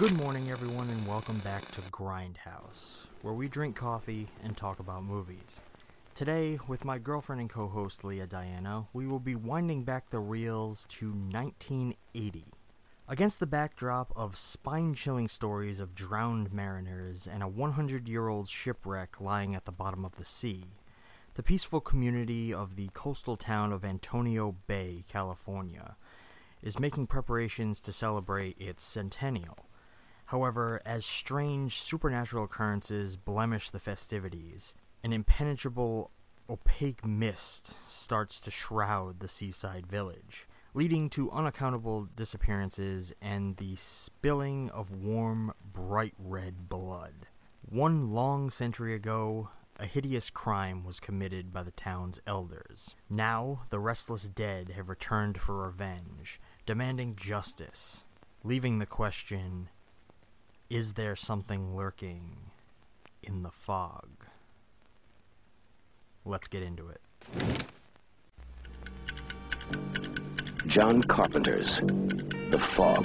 Good morning, everyone, and welcome back to Grindhouse, where we drink coffee and talk about movies. Today, with my girlfriend and co host Lea Diana, we will be winding back the reels to 1980. Against the backdrop of spine chilling stories of drowned mariners and a 100 year old shipwreck lying at the bottom of the sea, the peaceful community of the coastal town of Antonio Bay, California, is making preparations to celebrate its centennial. However, as strange supernatural occurrences blemish the festivities, an impenetrable, opaque mist starts to shroud the seaside village, leading to unaccountable disappearances and the spilling of warm, bright red blood. One long century ago, a hideous crime was committed by the town's elders. Now, the restless dead have returned for revenge, demanding justice, leaving the question is there something lurking in the fog? Let's get into it. John Carpenter's The Fog.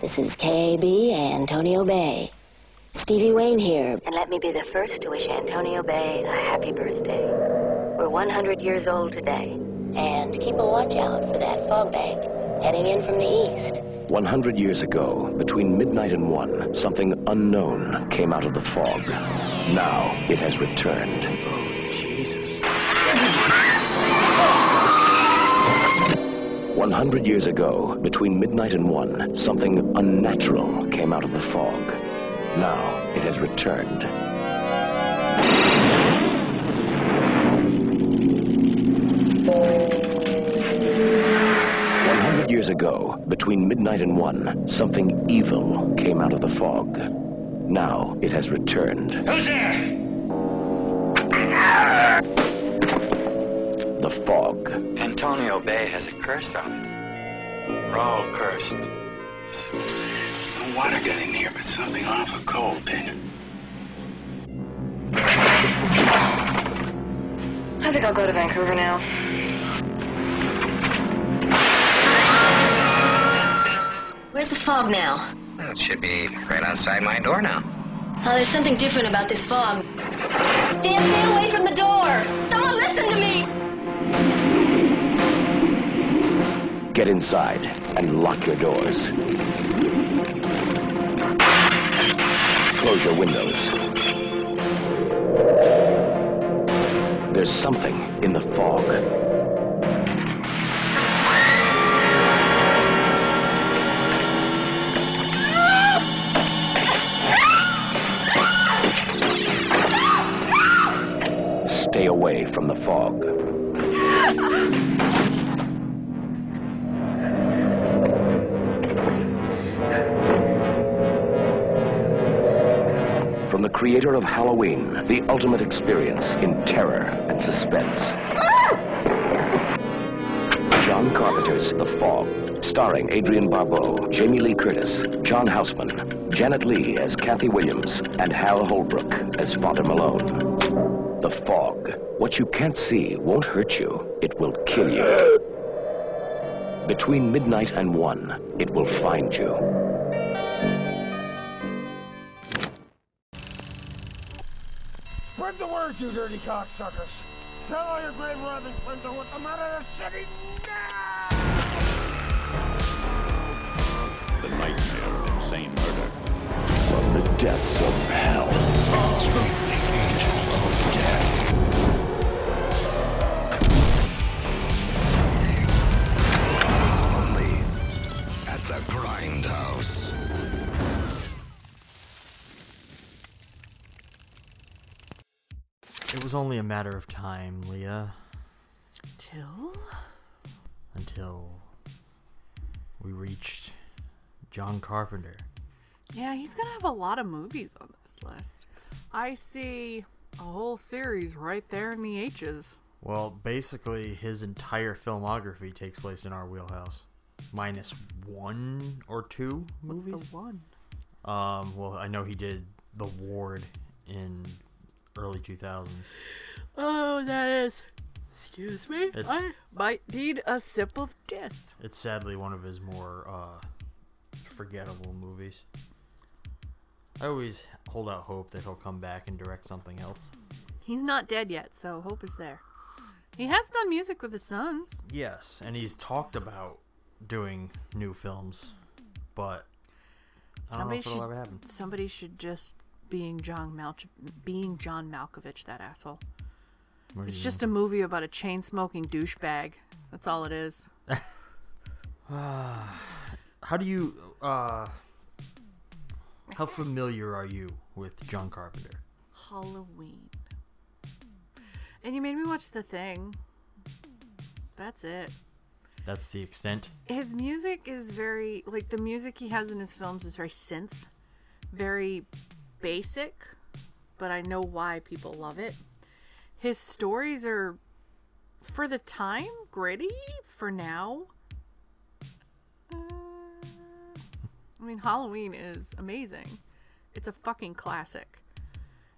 This is KAB Antonio Bay. Stevie Wayne here, and let me be the first to wish Antonio Bay a happy birthday. We're 100 years old today, and keep a watch out for that fog bank heading in from the east. 100 years ago, between midnight and one, something unknown came out of the fog. Now it has returned. Oh, Jesus. 100 years ago, between midnight and one, something unnatural came out of the fog. Now it has returned. Ago, between midnight and one, something evil came out of the fog. Now it has returned. Who's there? The fog. Antonio Bay has a curse on it. We're all cursed. Some water got in here, but something awful cold did. I think I'll go to Vancouver now. Where's the fog now? It should be right outside my door now. Oh, there's something different about this fog. Dan, stay away from the door! Someone listen to me! Get inside and lock your doors. Close your windows. There's something in the fog. Stay away from the fog. From the creator of Halloween, the ultimate experience in terror and suspense. John Carpenter's The Fog, starring Adrienne Barbeau, Jamie Lee Curtis, John Houseman, Janet Leigh as Kathy Williams, and Hal Holbrook as Father Malone. The Fog. What you can't see won't hurt you. It will kill you. Between midnight and one, it will find you. Spread the word, you dirty cocksuckers. Tell all your grave robbing friends I want them out of the city now! The nightmare of insane murder. From the depths of hell. Only at the Grindhouse. It was only a a matter of time, Lea, Till? until we reached John Carpenter. Yeah, he's gonna have a lot of movies on this list. I see a whole series right there in the H's. Well, basically, his entire filmography takes place in our wheelhouse, minus one or two movies. What's the one? Um, well, I know he did The Ward in early 2000s. Oh, that is. Excuse me. It's- I might need a sip of this. It's sadly one of his more uh, forgettable movies. I always hold out hope that he'll come back and direct something else. He's not dead yet, so hope is there. He has done music with his sons. Yes, and he's talked about doing new films, but I don't know Somebody if it'll should. ever happen. Somebody should just being John Malch- being John Malkovich, that asshole. What do It's you just a movie about a chain smoking douchebag. That's all it is. How do you uh how familiar are you with John Carpenter? Halloween. And you made me watch The Thing. That's it. That's the extent. His music is very like the music he has in his films is very synth, very basic, but I know why people love it. His stories are for the time gritty for now. Uh, I mean, Halloween is amazing. It's a fucking classic.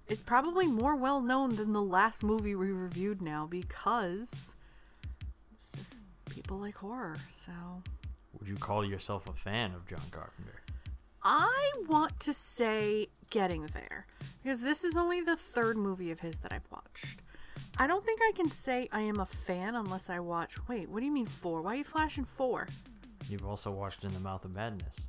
It's probably more well known than the last movie we reviewed now because just people like horror. So Would you call yourself a fan of John Carpenter? I want to say getting there because this is only the third movie of his that I've watched. I don't think I can say I am a fan unless I watch. Wait, what do you mean four? Why are you flashing four? You've also watched In the Mouth of Madness.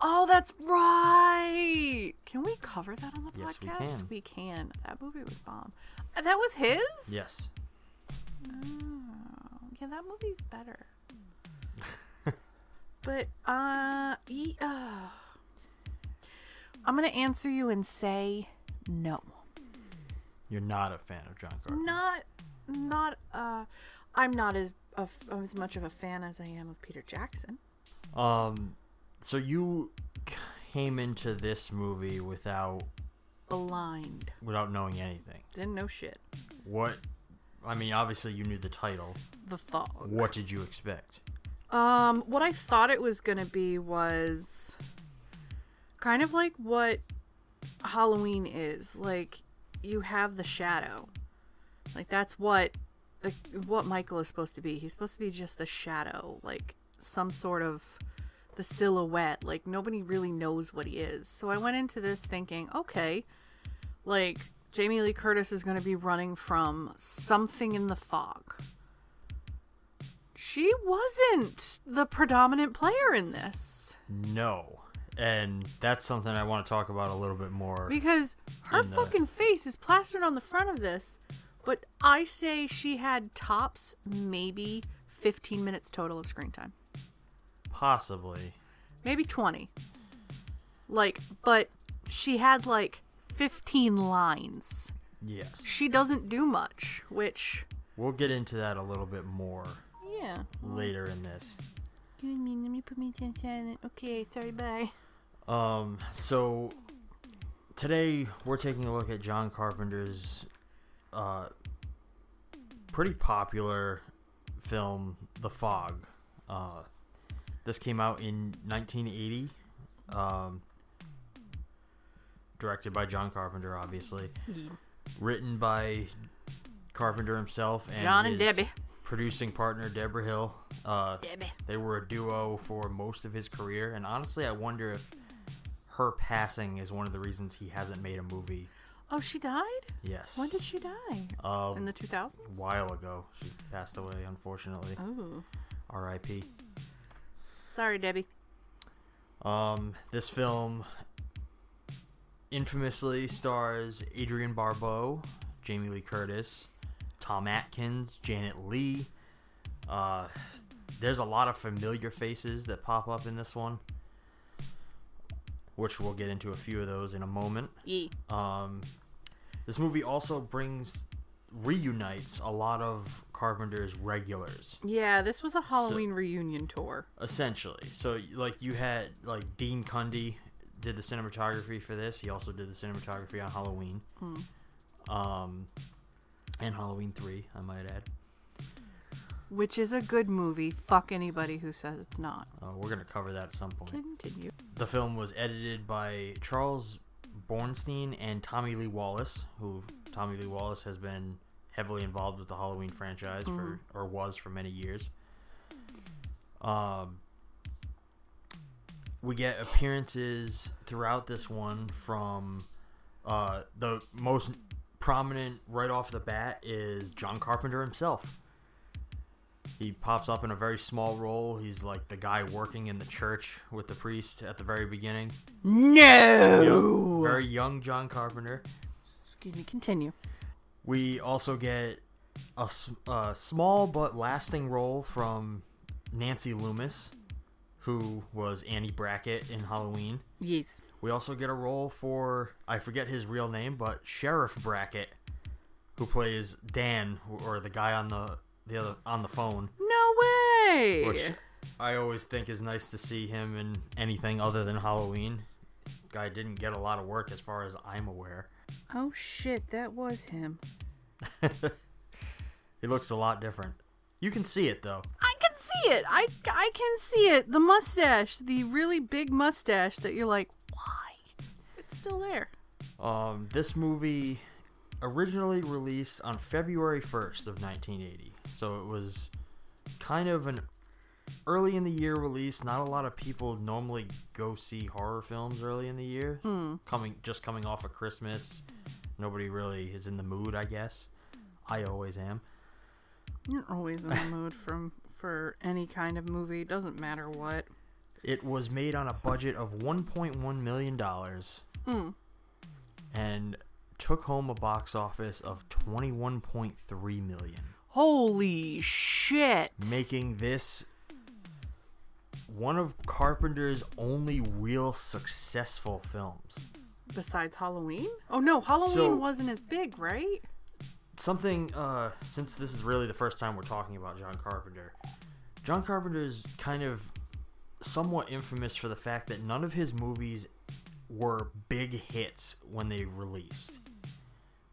Oh, that's right. Can we cover that on the Yes, we podcast? can. We can. That movie was bomb. Uh, That was his. Yes. Oh, yeah, that movie's better. but uh, uh, I'm gonna answer you and say no. You're not a fan of John Carpenter. Not, not. Uh, I'm not as of, as much of a fan as I am of Peter Jackson. Um so you came into this movie without Blind. without knowing anything. Didn't know shit. What I mean, obviously you knew the title. The fog. What did you expect? Um, what I thought it was gonna be was kind of like what Halloween is. Like you have the shadow. Like that's what like what Michael is supposed to be. He's supposed to be just a shadow, like some sort of the silhouette. Like nobody really knows what he is. So I went into this thinking, okay, like Jamie Lee Curtis is going to be running from something in the fog. She wasn't the predominant player in this No. And that's something I want to talk about a little bit more. because her the- fucking face is plastered on the front of this. But I say she had tops maybe 15 minutes total of screen time. Possibly. Maybe 20. Like, but she had like 15 lines. Yes. She doesn't do much, which, We'll get into that a little bit more yeah. later in this. Give me, let me put me attention. Okay, sorry, bye. Um, so today we're taking a look at John Carpenter's uh, pretty popular film, The Fog. Uh, this came out in 1980. Um, directed by John Carpenter, obviously. Written by Carpenter himself and John and his Debbie. producing partner Deborah Hill. Uh, Debbie. they were a duo for most of his career, and honestly, I wonder if her passing is one of the reasons he hasn't made a movie. Oh, she died? Yes. When did she die? Um, In the 2000s? A while ago, she passed away. Unfortunately. Oh. R.I.P. Sorry, Debbie. Um, this film infamously stars Adrienne Barbeau, Jamie Lee Curtis, Tom Atkins, Janet Leigh. Uh, there's a lot of familiar faces that pop up in this one, which we'll get into a few of those in a moment. Yeah. Um, this movie also brings reunites a lot of Carpenter's regulars. Yeah, this was a Halloween reunion tour. Essentially. So like you had like Dean Cundey did the cinematography for this. He also did the cinematography on Halloween. Hmm. Um and Halloween 3, I might add. Which is a good movie. Fuck anybody who says it's not. Uh, we're going to cover that at some point. Continue. The film was edited by Charles Bornstein and Tommy Lee Wallace, who Tommy Lee Wallace has been heavily involved with the Halloween franchise for or was for many years. Um, we get appearances throughout this one from uh, the most prominent right off the bat is John Carpenter himself. He pops up in a very small role. He's like the guy working in the church with the priest at the very beginning. No. Yep. Very young John Carpenter. Excuse me. Continue. We also get a small but lasting role from Nancy Loomis, who was Annie Brackett in Halloween. Yes. We also get a role for I forget his real name, but Sheriff Brackett, who plays Dan or the guy on the the other on the phone. No way. Which I always think is nice to see him in anything other than Halloween. Guy didn't get a lot of work as far as I'm aware. Oh shit, that was him. it looks a lot different. You can see it though. I can see it. I I can see it. The mustache, the really big mustache that you're like, why? It's still there. Um, this movie originally released on February 1st of 1980. So it was kind of an early in the year release. Not a lot of people normally go see horror films early in the year. Hmm. Coming just coming off of Christmas. Nobody really is in the mood, I guess. I always am. You're always in the mood from for any kind of movie. Doesn't matter what. It was made on a budget of 1.1 million dollars Mm. and took home a box office of 21.3 million. Holy shit! making this one of Carpenter's only real successful films. Besides Halloween? Oh no, Halloween So- wasn't as big, right? Something, uh, since this is really the first time we're talking about John Carpenter, John Carpenter is kind of somewhat infamous for the fact that none of his movies were big hits when they released.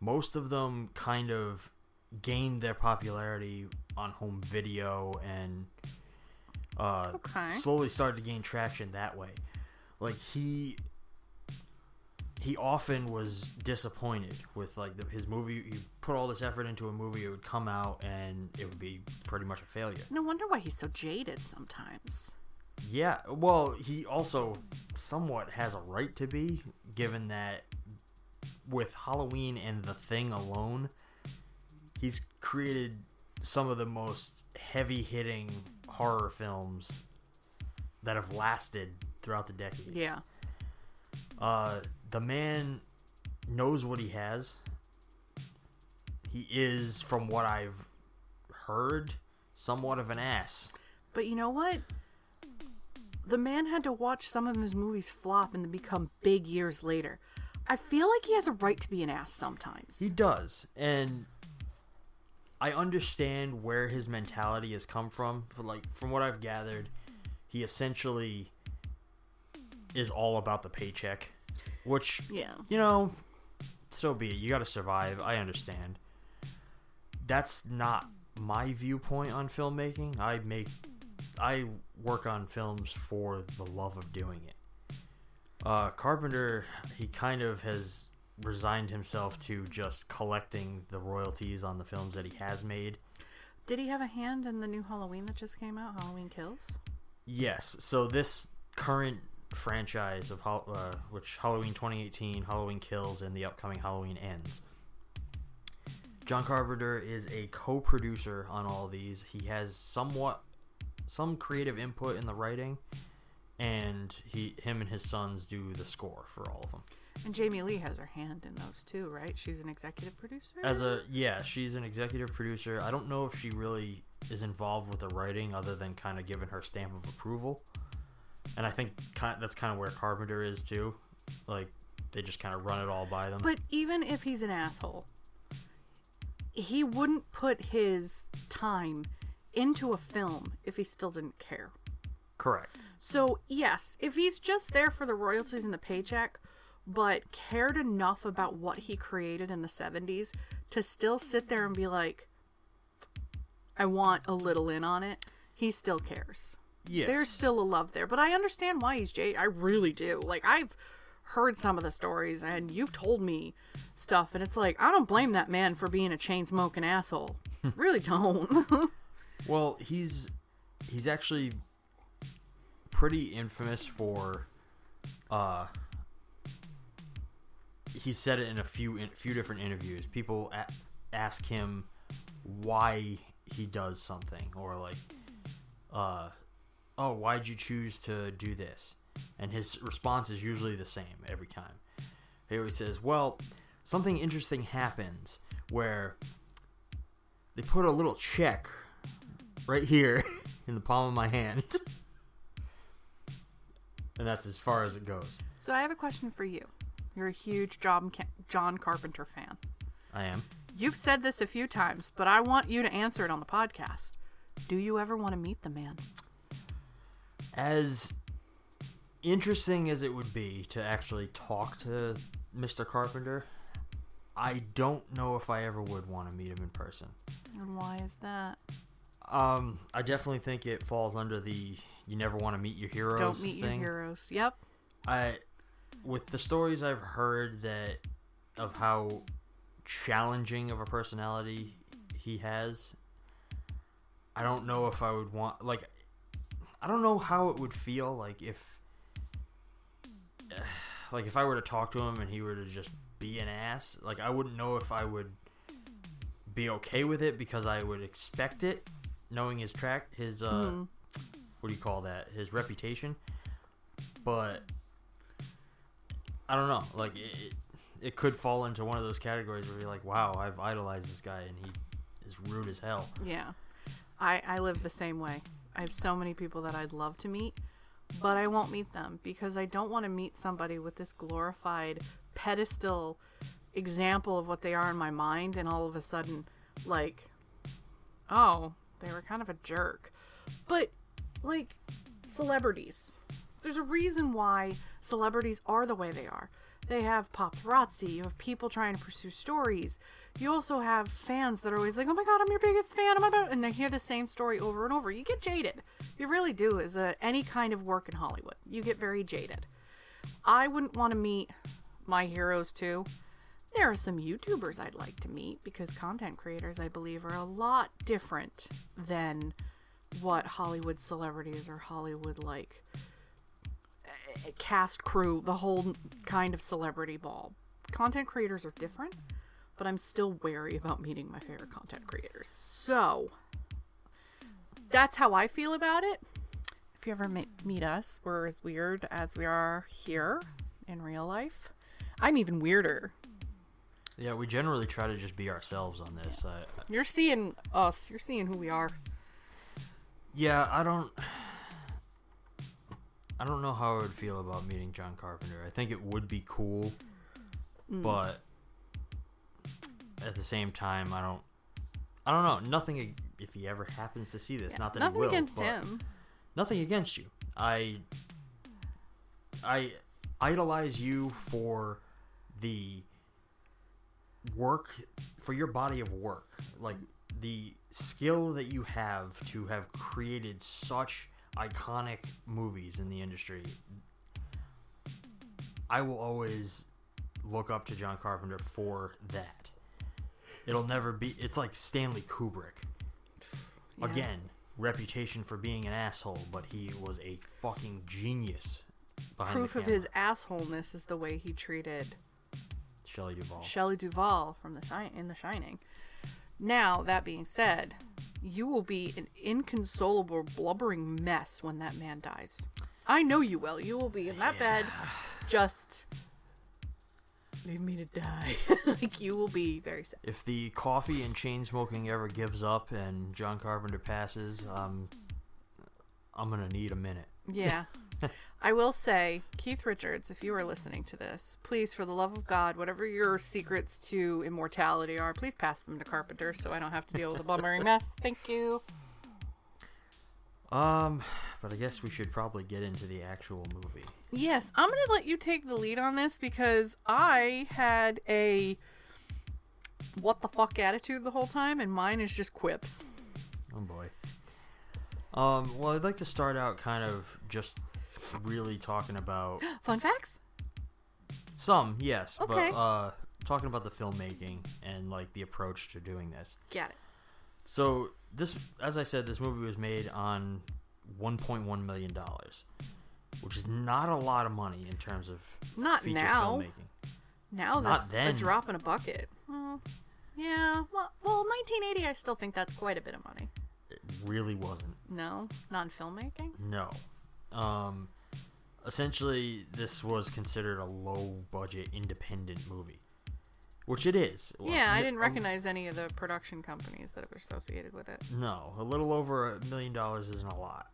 Most of them kind of gained their popularity on home video and uh, Okay. slowly started to gain traction that way. Like he he often was disappointed with like the, his movie. He put all this effort into a movie, it would come out and it would be pretty much a failure. No wonder why he's so jaded sometimes. Yeah, well, he also somewhat has a right to be, given that with Halloween and The Thing alone, he's created some of the most heavy hitting horror films that have lasted throughout the decades. Yeah. Uh, the man knows what he has. He is, from what I've heard, somewhat of an ass. But you know what? The man had to watch some of his movies flop and then become big years later. I feel like he has a right to be an ass sometimes. He does, and I understand where his mentality has come from. But like from what I've gathered, he essentially is all about the paycheck, which Yeah. you know, so be it. You got to survive. I understand. That's not my viewpoint on filmmaking. I make I work on films for the love of doing it. Uh, Carpenter, he kind of has resigned himself to just collecting the royalties on the films that he has made. Did he have a hand in the new Halloween that just came out, Halloween Kills? Yes, so this current franchise of uh, which Halloween 2018, Halloween Kills, and the upcoming Halloween Ends. John Carpenter is a co-producer on all these. He has somewhat some creative input in the writing, and he him and his sons do the score for all of them. And Jamie Lee has her hand in those too, right? She's an executive producer. As a yeah, she's an executive producer. I don't know if she really is involved with the writing, other than kind of giving her stamp of approval. And I think kind that's kind of where Carpenter is too. Like they just kind of run it all by them. But even if he's an asshole, he wouldn't put his time into a film if he still didn't care. Correct. So, yes, if he's just there for the royalties and the paycheck, but cared enough about what he created in the 70s to still sit there and be like, I want a little in on it, he still cares. Yes. There's still a love there. But I understand why he's Jade. I really do. Like, I've heard some of the stories and you've told me stuff, and it's like, I don't blame that man for being a chain smoking asshole. really don't. Well, he's he's actually pretty infamous for uh he said it in a few in few different interviews. People a- ask him why he does something or like uh oh, why'd you choose to do this? And his response is usually the same every time. He always says, "Well, something interesting happens where they put a little check right here in the palm of my hand. and that's as far as it goes. so, I have a question for you. You're a huge John, John Carpenter fan. I am. You've said this a few times, but I want you to answer it on the podcast. Do you ever want to meet the man? As interesting as it would be to actually talk to Mr. Carpenter, I don't know if I ever would want to meet him in person. And why is that? Um, I definitely think it falls under the you never want to meet your heroes Don't meet thing. your heroes. Yep. I with the stories I've heard that of how challenging of a personality he has, I don't know if I would want like I don't know how it would feel like if like if I were to talk to him and he were to just be an ass, like I wouldn't know if I would be okay with it because I would expect it knowing his track his uh Mhm. what do you call that? His reputation. But I don't know. Like it, it, could fall into one of those categories where you're like, "Wow, I've idolized this guy and he is rude as hell." Yeah. I, I live the same way. I have so many people that I'd love to meet, but I won't meet them because I don't want to meet somebody with this glorified pedestal example of what they are in my mind and all of a sudden like oh, they were kind of a jerk. But like celebrities. There's a reason why celebrities are the way they are. They have paparazzi, you have people trying to pursue stories. You also have fans that are always like, "Oh my god, I'm your biggest fan." My god, and they hear the same story over and over. You get jaded. You really do. As a, any kind of work in Hollywood, you get very jaded. I wouldn't want to meet my heroes too. There are some YouTubers I'd like to meet because content creators, I believe, are a lot different than what Hollywood celebrities or Hollywood like cast crew, the whole kind of celebrity ball. Content creators are different, but I'm still wary about meeting my favorite content creators. So that's how I feel about it. If you ever meet us, we're as weird as we are here in real life. I'm even weirder. Yeah, we generally try to just be ourselves on this. I, You're seeing us. You're seeing who we are. yeah, I don't. I don't know how I would feel about meeting John Carpenter. I think it would be cool, Mm. but at the same time, I don't. I don't know. Nothing if he ever happens to see this. Yeah, not that nothing he will. against him. Nothing against you. I. I idolize you for the work for your body of work like the skill that you have to have created such iconic movies in the industry i will always look up to john carpenter for that it'll never be it's like stanley kubrick Yeah. again reputation for being an asshole but he was a fucking genius behind Proof of his assholeness is the way he treated Shelley Duvall. Shelley Duvall from the Shine in The Shining. Now, that being said, you will be an inconsolable, blubbering mess when that man dies. I know you will. You will be in that bed, just leave me to die. like you will be very sad. If the coffee and chain smoking ever gives up and John Carpenter passes, um, I'm gonna need a minute. Yeah. I will say, Keith Richards, if you are listening to this, please, for the love of God, whatever your secrets to immortality are, please pass them to Carpenter so I don't have to deal with a bummering mess. Thank you. Um, but I guess we should probably get into the actual movie. Yes, I'm going to let you take the lead on this because I had a what the fuck attitude the whole time, and mine is just quips. Oh boy. Um, well, I'd like to start out kind of just really talking about Fun facts? some, yes, Okay. but uh, talking about the filmmaking and like the approach to doing this. Get it. So this, as I said, this movie was made on 1.1 million dollars, which is not a lot of money in terms of Not feature now. filmmaking. Now Not that's then. a drop in a bucket. Well, yeah. Well, well, 1980, I still think that's quite a bit of money. It really wasn't. No, not in filmmaking. No. Um, essentially, this was considered a low-budget independent movie, which it is. Yeah, I didn't recognize any of the production companies that are associated with it. No, a little over a million dollars isn't a lot.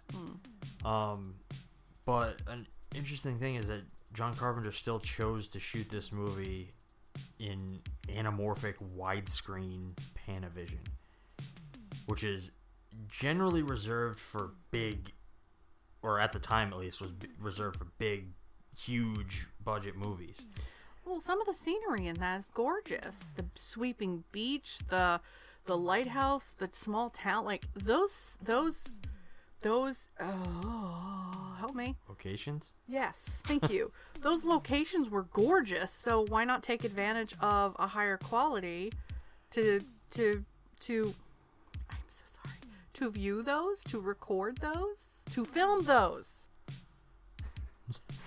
Um, but an interesting thing is that John Carpenter still chose to shoot this movie in anamorphic widescreen Panavision, which is generally reserved for big, or at the time at least was b- reserved for big, huge budget movies. Well, some of the scenery in that is gorgeous. The sweeping beach, the the lighthouse, the small town, like those those those oh, help me. Locations? Yes, thank you. those locations were gorgeous, so why not take advantage of a higher quality to to to I'm so sorry. To view those, to record those, to film those.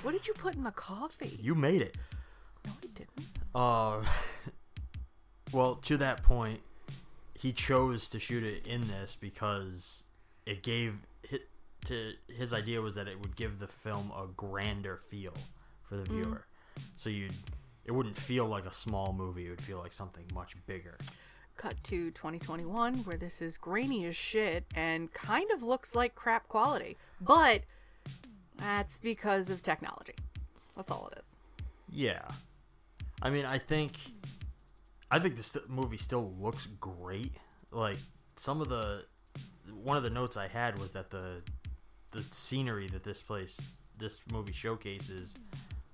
What did you put in the coffee? You made it. No, I didn't. Uh, well, to that point, he chose to shoot it in this because it gave hit to his idea was that it would give the film a grander feel for the viewer. So you it wouldn't feel like a small movie; it would feel like something much bigger. Cut to 2021 where this is grainy as shit and kind of looks like crap quality. But that's because of technology. That's all it is. Yeah, I mean, I think, I think this movie still looks great. Like some of the, one of the notes I had was that the, the scenery that this place, this movie showcases,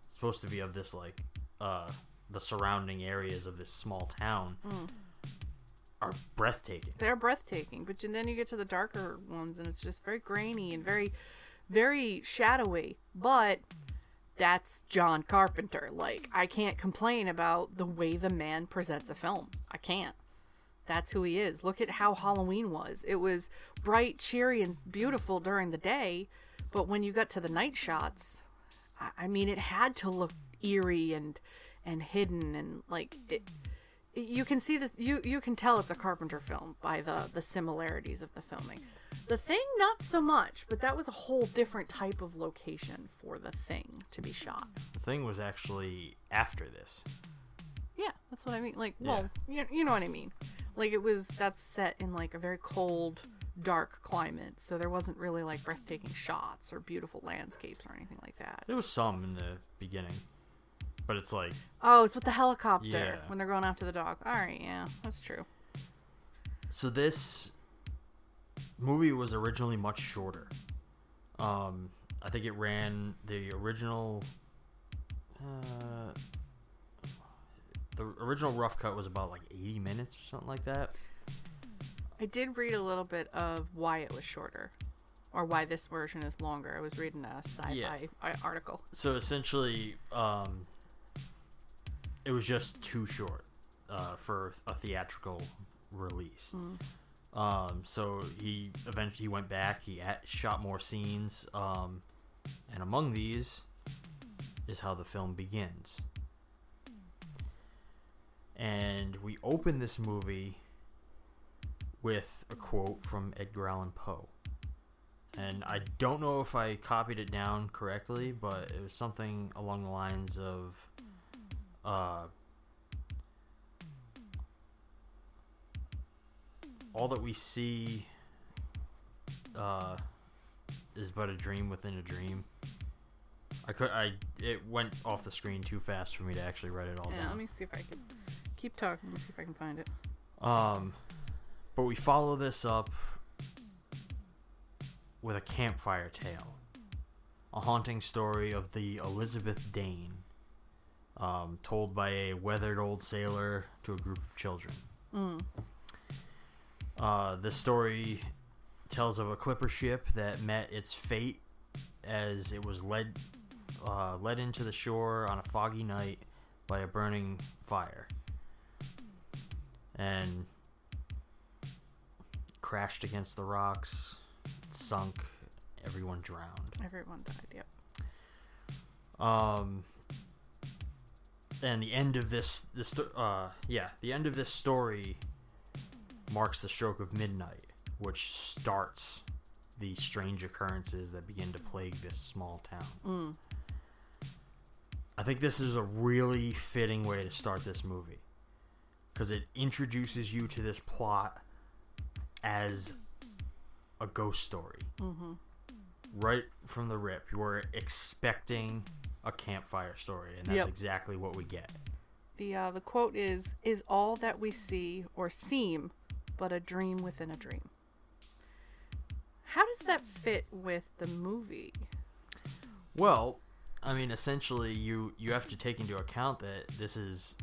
supposed to be of this like, uh, the surrounding areas of this small town, are breathtaking. They're breathtaking, but then you get to the darker ones and it's just very grainy and very, very shadowy. But that's John Carpenter. Like, I can't complain about the way the man presents a film. I can't. That's who he is. Look at how Halloween was. It was bright, cheery, and beautiful during the day, but when you got to the night shots, I- mean, it had to look eerie and and hidden and like it. You can see this. You you can tell it's a Carpenter film by the the similarities of the filming. The thing, not so much, but that was a whole different type of location for the thing to be shot. The thing was actually after this. Yeah, that's what I mean. Like, well, you, you know what I mean. Like, it was that's set in like a very cold, dark climate, so there wasn't really like breathtaking shots or beautiful landscapes or anything like that. There was some in the beginning, but it's like Oh, it's with the helicopter Yeah. when they're going after the dog. All right, yeah, that's true. so this movie was originally much shorter. Um, I think it ran the original. Uh, the original rough cut was about like 80 minutes or something like that. I did read a little bit of why it was shorter, or why this version is longer. I was reading a sci-fi Yeah. i- article. So essentially, um, it was just too short uh, for a theatrical release. Um, so he eventually he went back. He at, shot more scenes, um, and among these is how the film begins. And we open this movie with a quote from Edgar Allan Poe. And I don't know if I copied it down correctly, but it was something along the lines of uh, all that we see uh, is but a dream within a dream. I could. I it went off the screen too fast for me to actually write it all down. Yeah, down. let me see if I can keep talking. Let me see if I can find it. Um, but we follow this up with a campfire tale, a haunting story of the Elizabeth Dane, um, told by a weathered old sailor to a group of children. Mm. Uh, the story tells of a clipper ship that met its fate as it was led uh, led into the shore on a foggy night by a burning fire and crashed against the rocks, sunk, everyone drowned. Everyone died. Yep. Um, and the end of this, this, uh, yeah, the end of this story marks the stroke of midnight, which starts the strange occurrences that begin to plague this small town. Mm. I think this is a really fitting way to start this movie because it introduces you to this plot as a ghost story. Mm-hmm. Right from the rip, you were expecting a campfire story, and that's Yep. exactly what we get. The uh, the quote is is all that we see or seem but a dream within a dream. How does that fit with the movie? Well, I mean, essentially, you you have to take into account that this is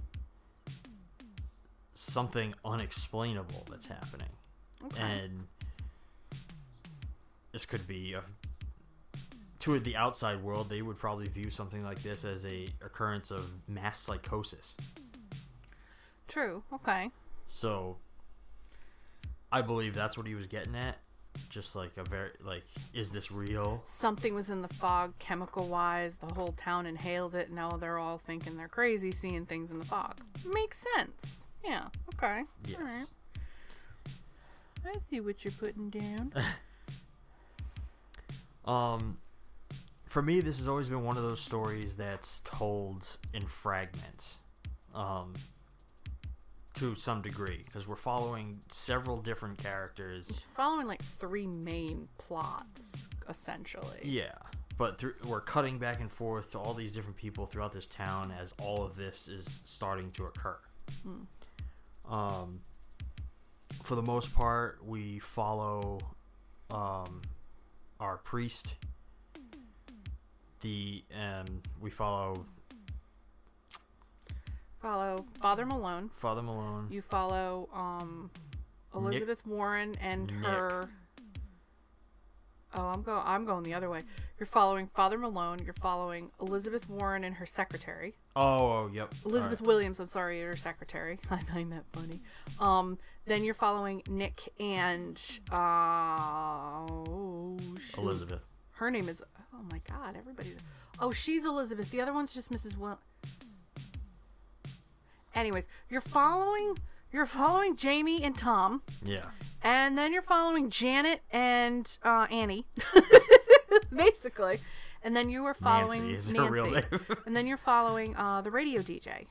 something unexplainable that's happening, Okay. and this could be a to the outside world. They would probably view something like this as a occurrence of mass psychosis. True. Okay. So, I believe that's what he was getting at. Just like a very like, is this real? Something was in the fog, chemical wise. The whole town inhaled it. Now they're all thinking they're crazy, seeing things in the fog. Makes sense. Yeah. Okay. Yes. All right. I see what you're putting down. Um, for me, this has always been one of those stories that's told in fragments, um, to some degree, because we're following several different characters. Following like three main plots, essentially. Yeah, but through, we're cutting back and forth to all these different people throughout this town as all of this is starting to occur. Hmm. Um, for the most part, we follow um, our priest. The um, we follow Follow Father Malone. Father Malone. You follow um Nick- Elizabeth Warren and Nick. her Oh, I'm going I'm going the other way. You're following Father Malone, you're following Elizabeth Warren and her secretary. Oh, oh yep. Elizabeth Alright. Williams, I'm sorry, her secretary. I find that funny. Um then you're following Nick and uh oh. Elizabeth. Her name is my god, everybody's Oh, she's Elizabeth. The other one's just Mrs. Will Anyways, you're following you're following Jamie and Tom. Yeah. And then you're following Janet and uh, Annie, basically. And then you were following Nancy is Nancy. her real name. and then you're following uh, the radio DJ.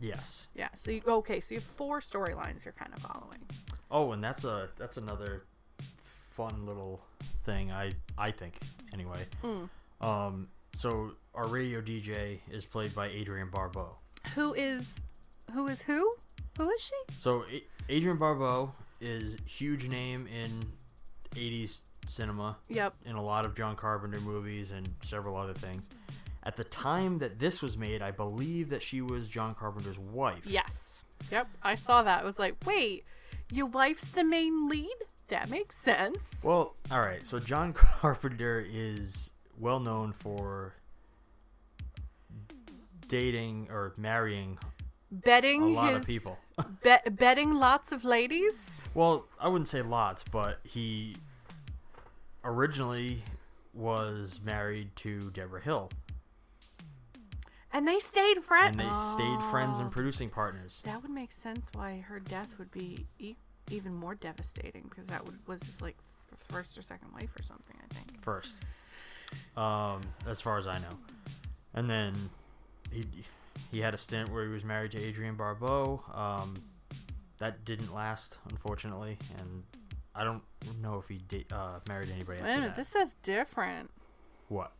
Yes. Yeah. So you, okay, so you have four storylines you're kind of following. Oh, and that's a that's another fun little thing. I I think anyway. Mm. Um. So our radio DJ is played by Adrienne Barbeau. Who is who is who? Who is she? So A- Adrienne Barbeau is huge name in 80s cinema. Yep. In a lot of John Carpenter movies and several other things. At the time that this was made, I believe that she was John Carpenter's wife. Yes. Yep. I saw that. I was like, wait, your wife's the main lead? That makes sense. Well, all right. So John Carpenter is well known for dating or marrying Betting a lot his of people. bet betting lots of ladies. Well, I wouldn't say lots, but he originally was married to Deborah Hill, And they stayed friends. and they stayed friends and oh. producing partners. That would make sense why her death would be e- even more devastating because that would, was his like f- first or second wife or something. I think. first, um, as far as I know. And then he he had a stint where he was married to Adrienne Barbeau. Um, that didn't last, unfortunately, and I don't know if he did, uh, married anybody Wait a minute, this says different. What?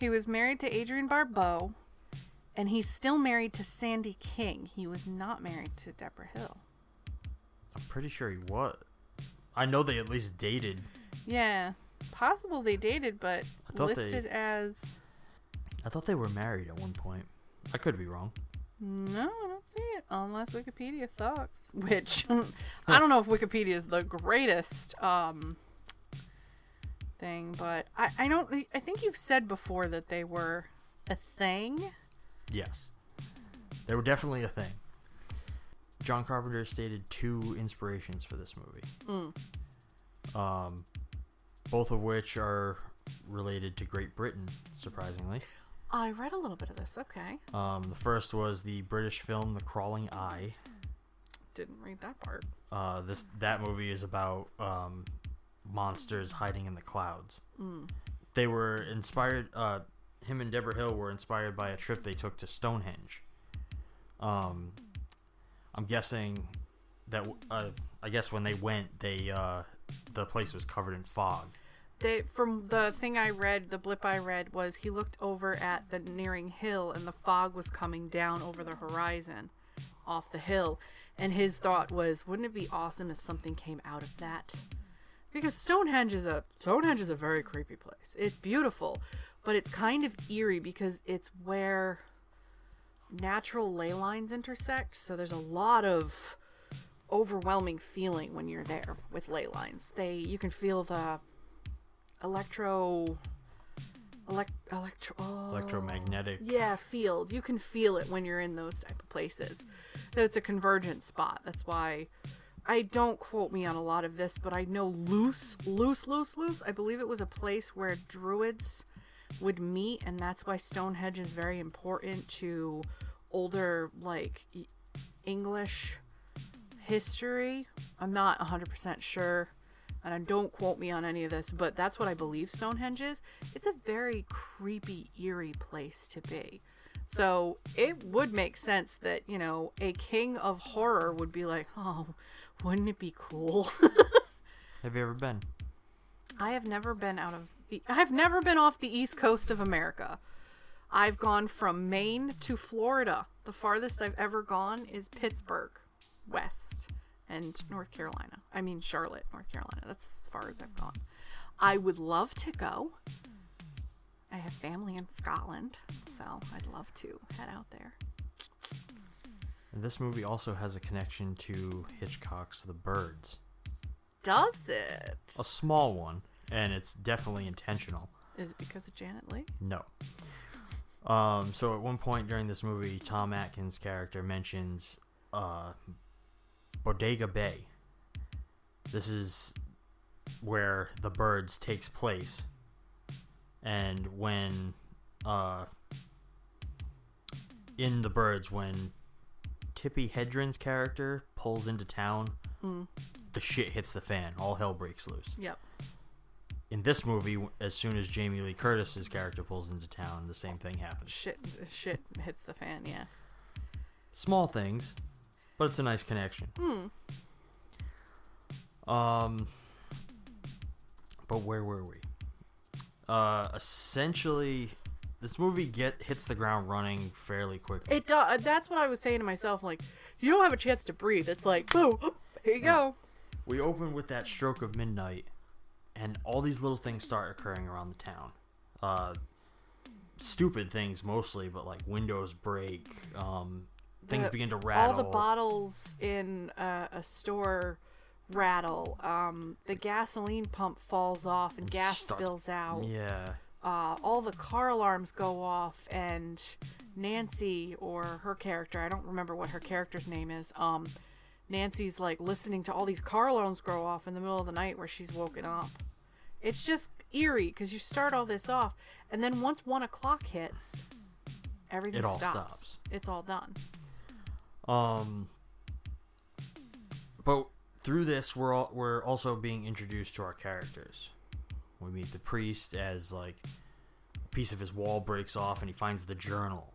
He was married to Adrienne Barbeau, and he's still married to Sandy King. He was not married to Deborah Hill. I'm pretty sure he was. I know they at least dated. Yeah, possible they dated, but thought they- listed as I thought they were married at one point. I could be wrong. no, I don't see it unless Wikipedia sucks. Which I don't know if Wikipedia is the greatest um thing, but I I don't. I think you've said before that they were a thing. Yes. They were definitely a thing. John Carpenter stated two inspirations for this movie. Mm. Um, both of which are related to Great Britain, surprisingly. I read a little bit of this. Okay, Um, the first was the British film The Crawling Eye. didn't read that part. Uh, this that movie is about um, monsters hiding in the clouds. Mm. They were inspired. Uh, him and Debra Hill were inspired by a trip they took to Stonehenge. Um, I'm guessing that uh, I guess when they went, they uh, the place was covered in fog. They from the thing I read, the blip I read was he looked over at the nearing hill and the fog was coming down over the horizon off the hill and his thought was wouldn't it be awesome if something came out of that? Because Stonehenge is a Stonehenge is a very creepy place. It's beautiful, but it's kind of eerie because it's where natural ley lines intersect, so there's a lot of overwhelming feeling when you're there with ley lines. They you can feel the electro elect, electro oh, Electromagnetic. yeah field you can feel it when you're in those type of places so it's a convergent spot that's why i don't quote me on a lot of this but i know loose loose loose loose i believe it was a place where druids would meet and that's why stonehenge is very important to older like english history i'm not 100% sure and I don't quote me on any of this, but that's what I believe Stonehenge is. It's a very creepy, eerie place to be. So it would make sense that, you know, a king of horror would be like, oh, wouldn't it be cool? Have you ever been? I have never been out of the I've never been off the east coast of America. I've gone from Maine to Florida. The farthest I've ever gone is Pittsburgh, west, and North Carolina. I mean Charlotte, North Carolina. That's as far as I've gone. I would love to go. I have family in Scotland, so I'd love to head out there. And this movie also has a connection to Hitchcock's The Birds. Does it? A small one, and it's definitely intentional. Is it because of Janet Leigh? No. Um, so at one point during this movie, Tom Atkins' character mentions uh, Bodega Bay. This is where the birds takes place, and when uh, in the birds, when Tippi Hedren's character pulls into town, Mm. the shit hits the fan. All hell breaks loose Yep. In this movie, as soon as Jamie Lee Curtis's character pulls into town, the same thing happens. Shit shit hits the fan, yeah. Small things, but it's a nice connection. Hmm. Um, but where were we? Uh, essentially, this movie get hits the ground running fairly quickly. It does. That's what I was saying to myself. Like, you don't have a chance to breathe. It's like, boom, here you go. We open with that stroke of midnight, and all these little things start occurring around the town. Uh, stupid things mostly, but like windows break. Um, things The- begin to rattle. All the bottles in uh, a store rattle. Um, the gasoline pump falls off and gas starts- spills out. Yeah. Uh, all the car alarms go off, and Nancy or her character, I don't remember what her character's name is. Um, Nancy's like listening to all these car alarms go off in the middle of the night where she's woken up. It's just eerie because you start all this off, and then once one o'clock hits, everything It all stops. stops. It's all done. Um, but through this, we're all, we're also being introduced to our characters. We meet the priest as like a piece of his wall breaks off, and he finds the journal.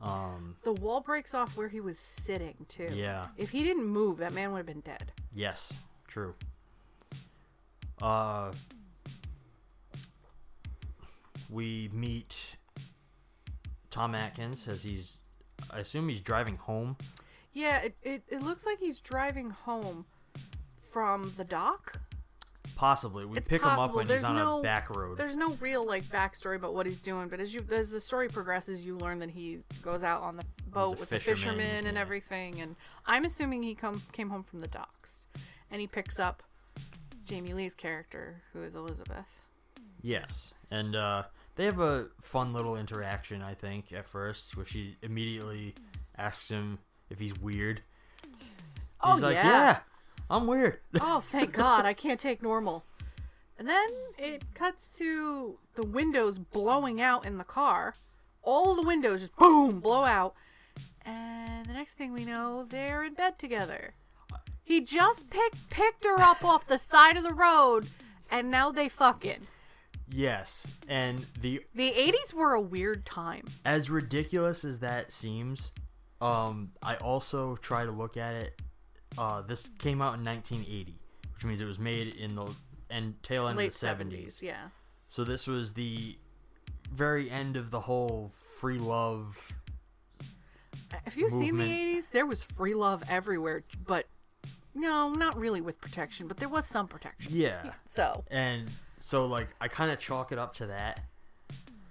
Um, The wall breaks off where he was sitting too. Yeah. If he didn't move, that man would have been dead. yes, true. Uh, we meet Tom Atkins as he's, I assume he's driving home. Yeah, it, it, it looks like he's driving home from the dock. Possibly, we It's pick him up when There's he's on no, a back road. There's no real like backstory about what he's doing, but as you as the story progresses, you learn that he goes out on the boat with the fishermen and yeah. everything. And I'm assuming he come came home from the docks, and he picks up Jamie Lee's character, who is Elizabeth. Yes, and uh, they have a fun little interaction. I think at first, where she immediately asks him if he's weird. Oh, he's like, yeah. "Yeah, I'm weird." oh, thank God, I can't take normal. And then it cuts to the windows blowing out in the car. All the windows just boom, blow out. And the next thing we know, they're in bed together. He just picked picked her up off the side of the road, and now they fucking. yes, and the The 80s were a weird time. as ridiculous as that seems, um, I also try to look at it. Uh, this came out in 1980, which means it was made in the end tail end Late of the 70s. 70s, yeah. So this was the very end of the whole free love. Have you seen the 80s? There was free love everywhere, but no, not really with protection, but there was some protection. Yeah. So, And so like I kind of chalk it up to that.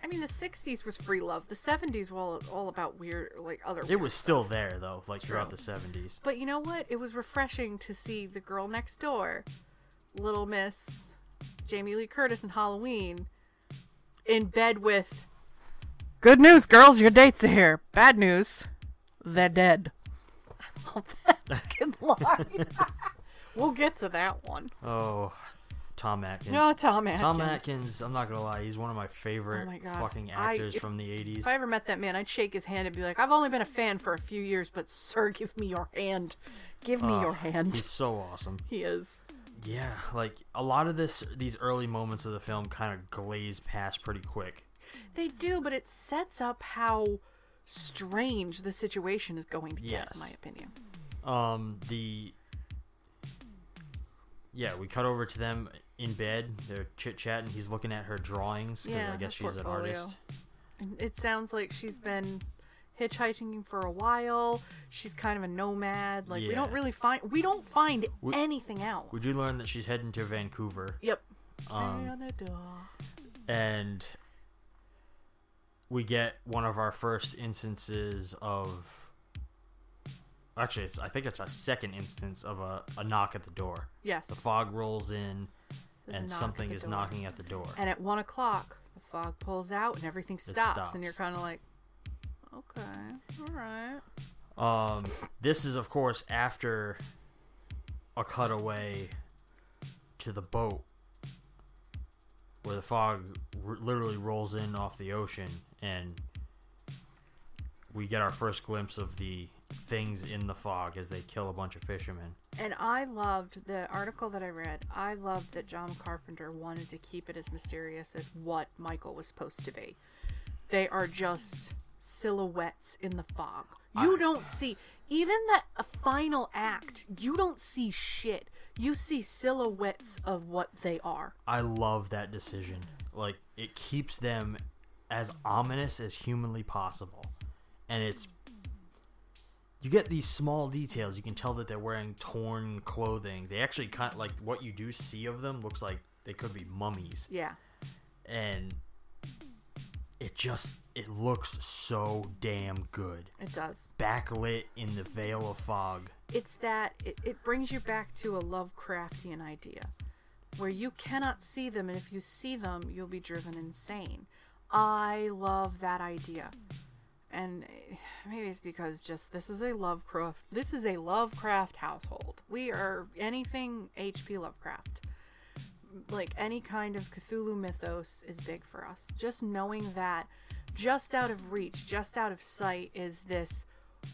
I mean, the 60s was free love. The 70s were all, all about weird, like other. It was stuff. still there though, like throughout the 70s. But you know what? It was refreshing to see the girl next door, Little Miss Jamie Lee Curtis in Halloween, in bed with. Good news, girls, your dates are here. Bad news, they're dead. I love that fucking line. we'll get to that one. Oh, Tom Atkins. No, Tom Atkins. Tom Atkins. I'm not gonna lie, he's one of my favorite Oh my God. fucking I- actors if- from the 80s. If I ever met that man, I'd shake his hand and be like, I've only been a fan for a few years, but sir, give me your hand. Give me Ugh, your hand. He's so awesome. He is. Yeah, like a lot of this, these early moments of the film kind of glaze past pretty quick. They do, but it sets up how strange the situation is going to get, Yes. in my opinion. Um, the yeah, we cut over to them in bed. They're chit chatting. He's looking at her drawings because Yeah, I guess she's an artist. It sounds like she's been hitchhiking for a while. She's kind of a nomad. Like we don't really find we don't find We- anything out. We do learn that she's heading to Vancouver. yep. Um, and we get one of our first instances of actually it's, i think it's a second instance of a, a knock at the door Yes. the fog rolls in There's a and knock at something the is door. knocking at the door And at one o'clock, the fog pulls out and everything stops, stops. and you're kind of like, okay, all right. um this is of course after a cutaway to the boat where the fog r- literally rolls in off the ocean and we get our first glimpse of the things in the fog as they kill a bunch of fishermen And I loved the article that I read. I loved that John Carpenter wanted to keep it as mysterious as what Michael was supposed to be. They are just silhouettes in the fog. You don't see even the final act. You don't see shit. You see silhouettes of what they are. I love that decision. Like it keeps them as ominous as humanly possible. And it's you get these small details. You can tell that they're wearing torn clothing. They actually kind of like what you do see of them looks like they could be mummies. Yeah. And it just it looks so damn good. It does. Backlit in the veil of fog. it's that it, it brings you back to a Lovecraftian idea where you cannot see them, and if you see them, you'll be driven insane. I love that idea. And eh, maybe it's because just this is a Lovecraft this is a Lovecraft household. We are anything HP Lovecraft. Like any kind of Cthulhu mythos is big for us. Just knowing that just out of reach, just out of sight is this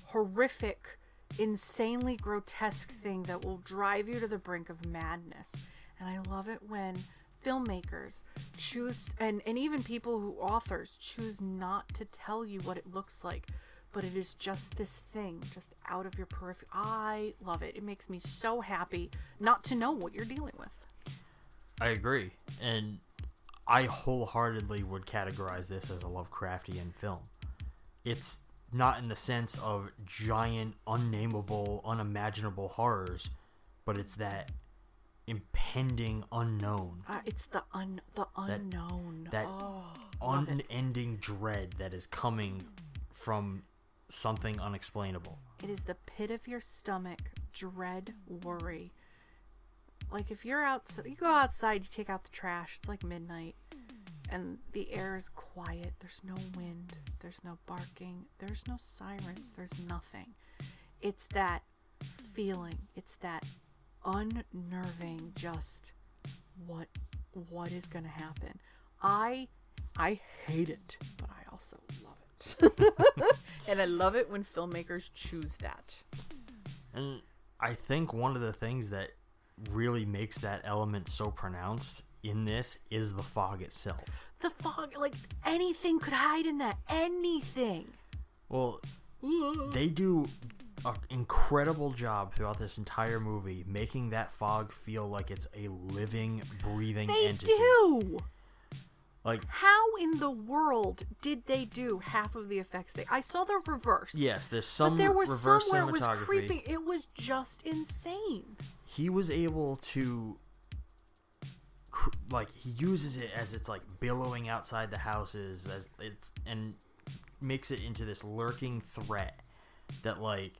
horrific, insanely grotesque thing that will drive you to the brink of madness. And I love it when filmmakers choose and, and even people who authors choose not to tell you what it looks like but it is just this thing just out of your periphery i love it it makes me so happy not to know what you're dealing with I agree. And I wholeheartedly would categorize this as a Lovecraftian film. It's not in the sense of giant, unnameable, unimaginable horrors, but it's that impending unknown. Uh, it's the un the unknown. That oh, unending dread that is coming from something unexplainable. It is the pit of your stomach, dread, worry. Like if you're outside, you go outside, you take out the trash. It's like midnight, and the air is quiet. There's no wind. There's no barking. There's no sirens. There's nothing. It's that feeling. It's that unnerving. Just what what is gonna happen? I I hate it, but I also love it. and I love it when filmmakers choose that. And I think one of the things that really makes that element so pronounced in this is the fog itself. The fog, like anything could hide in that. Anything. Well, they do an incredible job throughout this entire movie making that fog feel like it's a living, breathing They entity. do. Like How in the world did they do half of the effects? They I saw the reverse. yes, there's some but there was reverse somewhere it was creeping. It was just insane. he was able to like he uses it as it's like billowing outside the houses as it's and makes it into this lurking threat that like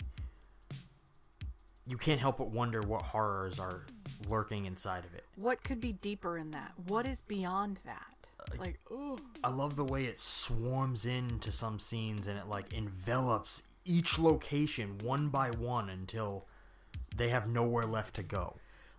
you can't help but wonder what horrors are lurking inside of it. What could be deeper in that? What is beyond that? It's like, oh, I love the way it swarms into some scenes and it like envelops each location one by one until they have nowhere left to go.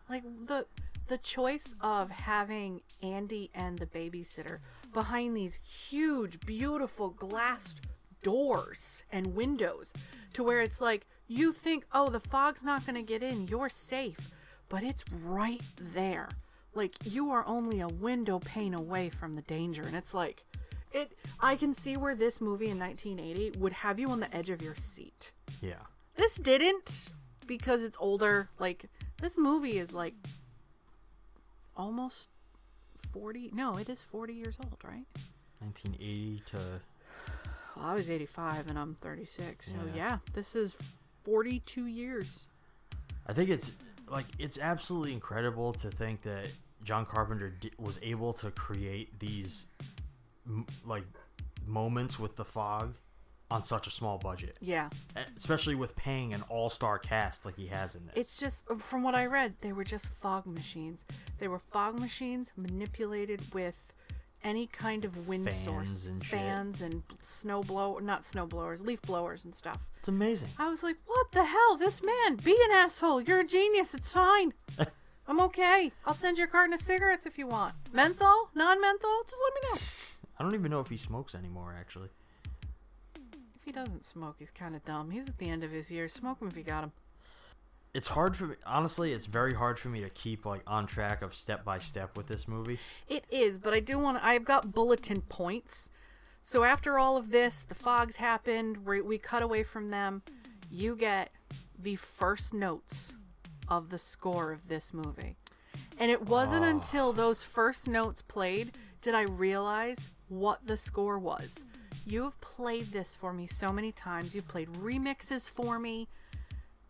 like the the choice of having Andy and the babysitter behind these huge, beautiful glass doors and windows, to where it's like you think, oh, the fog's not going to get in, you're safe, but it's right there. Like you are only a window pane away from the danger, and it's like. It, I can see where this movie in 1980 would have you on the edge of your seat. Yeah. This didn't because it's older. Like this movie is like almost 40. No, it is 40 years old, right? 1980 to Well, I was 85 and I'm 36. So Yeah. yeah, this is 42 years. I think it's like it's absolutely incredible to think that John Carpenter was able to create these m- like moments with the fog on such a small budget. Yeah. Especially with paying an all-star cast like he has in this. It's just from what I read, they were just fog machines. They were fog machines manipulated with any kind of wind Fans source, and shit. fans and snow blow, not snow blowers, leaf blowers and stuff. It's amazing. I was like, what the hell? This man, be an asshole. You're a genius. It's fine. I'm okay. I'll send you a carton of cigarettes if you want. Menthol? Non menthol? Just let me know. I don't even know if he smokes anymore actually. If he doesn't smoke, he's kind of dumb. He's at the end of his years. Smoke him if you got him. It's hard for me honestly, it's very hard for me to keep like on track of step by step with this movie. It is, but I do want to. I've got bulletin points. So after all of this, the fogs happened. We, we cut away from them. You get the first notes of the score of this movie. And it wasn't until those first notes played did I realize what the score was. You have played this for me so many times. You've played remixes for me.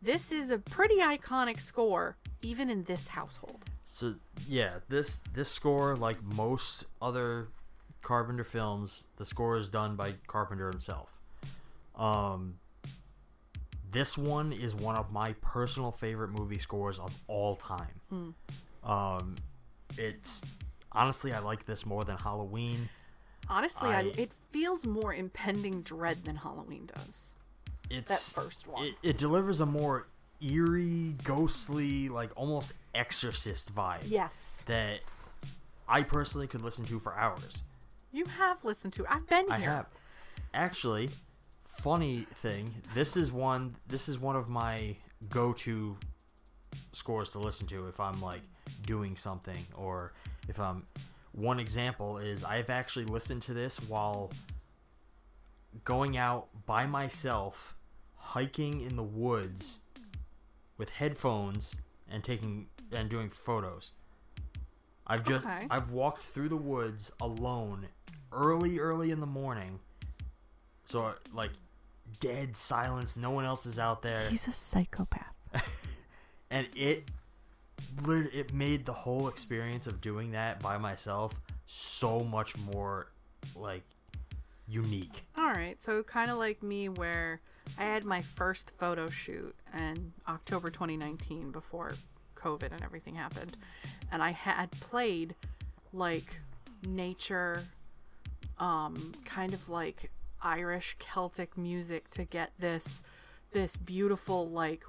This is a pretty iconic score, even in this household. So yeah, this this score, like most other Carpenter films, the score is done by Carpenter himself. Um, this one is one of my personal favorite movie scores of all time. Hmm. Um, it's honestly I like this more than Halloween. Honestly, I, I- it feels more impending dread than Halloween does. It's That first one. It, it delivers a more eerie, ghostly, like almost exorcist vibe. Yes. That I personally could listen to for hours. You have listened to. I've been here. I have. Actually, funny thing, this is one this is one of my go-to scores to listen to if I'm like doing something or if I'm one example is I've actually listened to this while going out by myself hiking in the woods with headphones and taking and doing photos. I've just Okay. I've walked through the woods alone early early in the morning. So like dead silence, no one else is out there. He's a psychopath. and it it made the whole experience of doing that by myself so much more like unique. All right, so kind of like me, where I had my first photo shoot in October 2019 before COVID and everything happened, and I had played like nature, um, kind of like Irish Celtic music to get this this beautiful like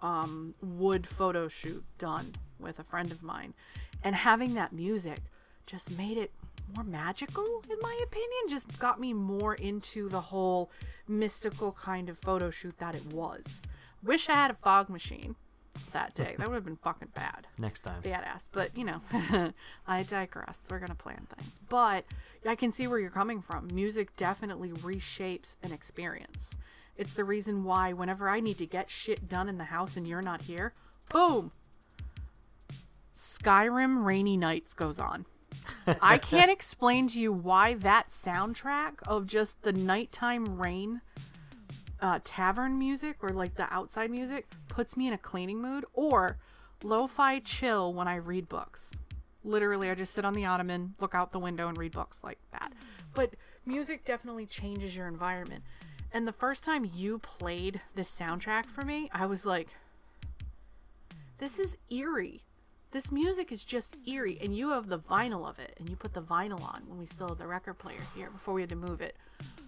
um, wood photo shoot done with a friend of mine, and having that music just made it more magical, in my opinion. Just got me more into the whole mystical kind of photo shoot that it was. Wish I had a fog machine that day. That would have been fucking bad. Next time. Badass. But, you know, I digress. We're going to plan things. But I can see where you're coming from. Music definitely reshapes an experience. It's the reason why whenever I need to get shit done in the house and you're not here, boom, Skyrim Rainy Nights goes on. I can't explain to you why that soundtrack of just the nighttime rain uh, tavern music or like the outside music puts me in a cleaning mood or lo-fi chill when I read books. Literally, I just sit on the ottoman, look out the window, and read books like that. But music definitely changes your environment. And the first time you played this soundtrack for me, I was like, this is eerie. This music is just eerie. And you have the vinyl of it, and you put the vinyl on when we still had the record player here before we had to move it.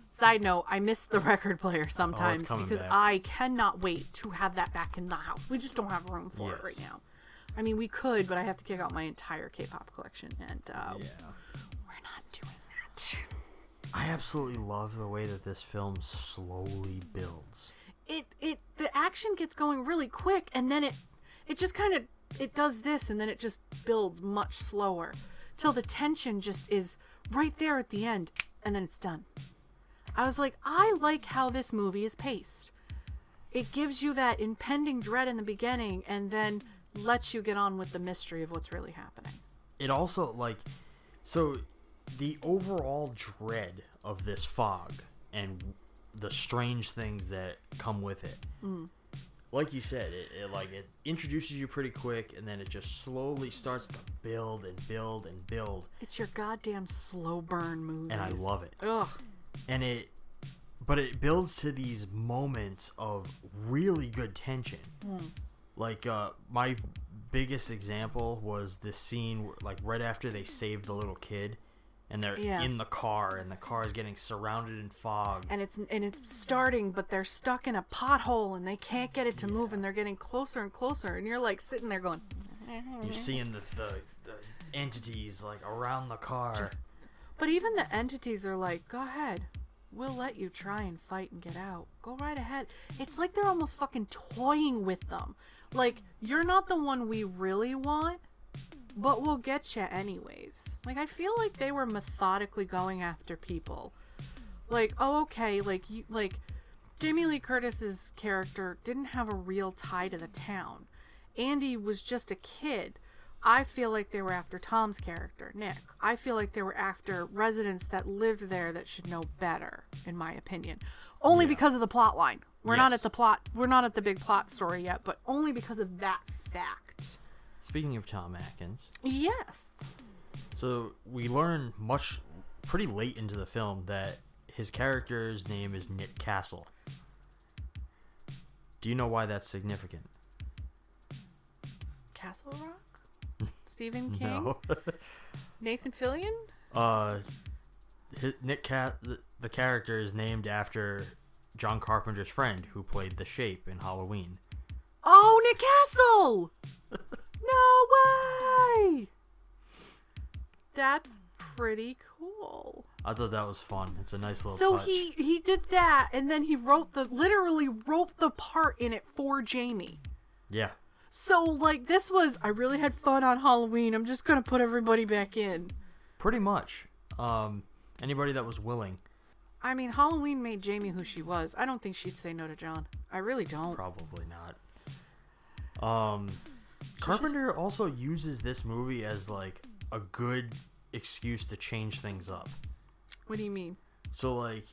Side note, I miss the record player sometimes coming because back. I cannot wait to have that back in the house. We just don't have room for it right now. I mean, we could, but I have to kick out my entire K-pop collection, and uh, we're not doing that. I absolutely love the way that this film slowly builds. It it the action gets going really quick, and then it it just kind of it does this, and then it just builds much slower till the tension just is right there at the end, and then it's done. I was like, I like how this movie is paced. It gives you that impending dread in the beginning, and then lets you get on with the mystery of what's really happening. It also like so the overall dread of this fog and the strange things that come with it. Mm. Like you said, it, it like it introduces you pretty quick and then it just slowly starts to build and build and build. It's your goddamn slow burn movie. And I love it. Ugh. and it but it builds to these moments of really good tension Hmm. like uh my biggest example was the scene where, like right after they save the little kid and they're Yeah. in the car and the car is getting surrounded in fog. And it's and it's starting but they're stuck in a pothole and they can't get it to move and they're getting closer and closer and you're like sitting there going you're seeing the, the, the entities like around the car. But even the entities are like go ahead. We'll let you try and fight and get out. Go right ahead. It's like they're almost fucking toying with them. Like you're not the one we really want but we'll get you anyways. Like i feel like they were methodically going after people. Like oh okay like you like jamie lee curtis's character didn't have a real tie to the town. Andy was just a kid. I feel like they were after tom's character nick. I feel like they were after residents that lived there that should know better in my opinion. Only because of the plot line. We're not at the plot we're not at the big plot story yet but only because of that fact speaking of tom atkins. Yes. So we learn much pretty late into the film that his character's name is nick castle. Do you know why that's significant? Castle rock? Stephen king? No nathan fillion? Uh, hi Nick Cat, the, the character is named after John Carpenter's friend who played the Shape in Halloween. Oh, Nick Castle! No! That's pretty cool. I thought that was fun. It's a nice little So touch. he he did that, and then he wrote the literally wrote the part in it for Jamie. yeah, So like this was I really had fun on Halloween. I'm just gonna put everybody back in. pretty much. Um, anybody that was willing, I mean, Halloween made Jamie who she was. I don't think she'd say no to John. I really don't. probably not. Um, Carpenter also uses this movie as like a good excuse to change things up. What do you mean? So like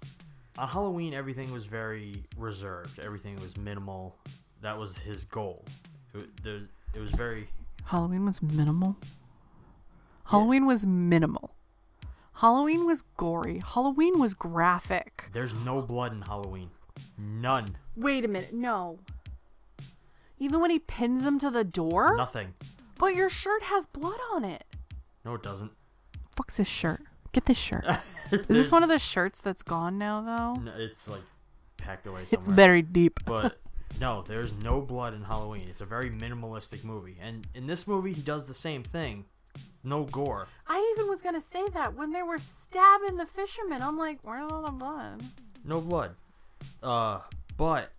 on Halloween, everything was very reserved. Everything was minimal. That was his goal. It, wa- there's, it was very Halloween was minimal. Halloween was minimal. Halloween was gory. Halloween was graphic. there's no blood in Halloween. None. Wait a minute. No. Even when he pins him to the door? Nothing. But your shirt has blood on it. No, it doesn't. Fuck's this shirt? Get this shirt. Is this one of the shirts that's gone now, though? No, it's like packed away somewhere. It's buried deep. but no, there's no blood in Halloween. It's a very minimalistic movie, and in this movie, he does the same thing. No gore. I even was gonna say that when they were stabbing the fisherman. I'm like, where's all the blood? No blood. Uh, but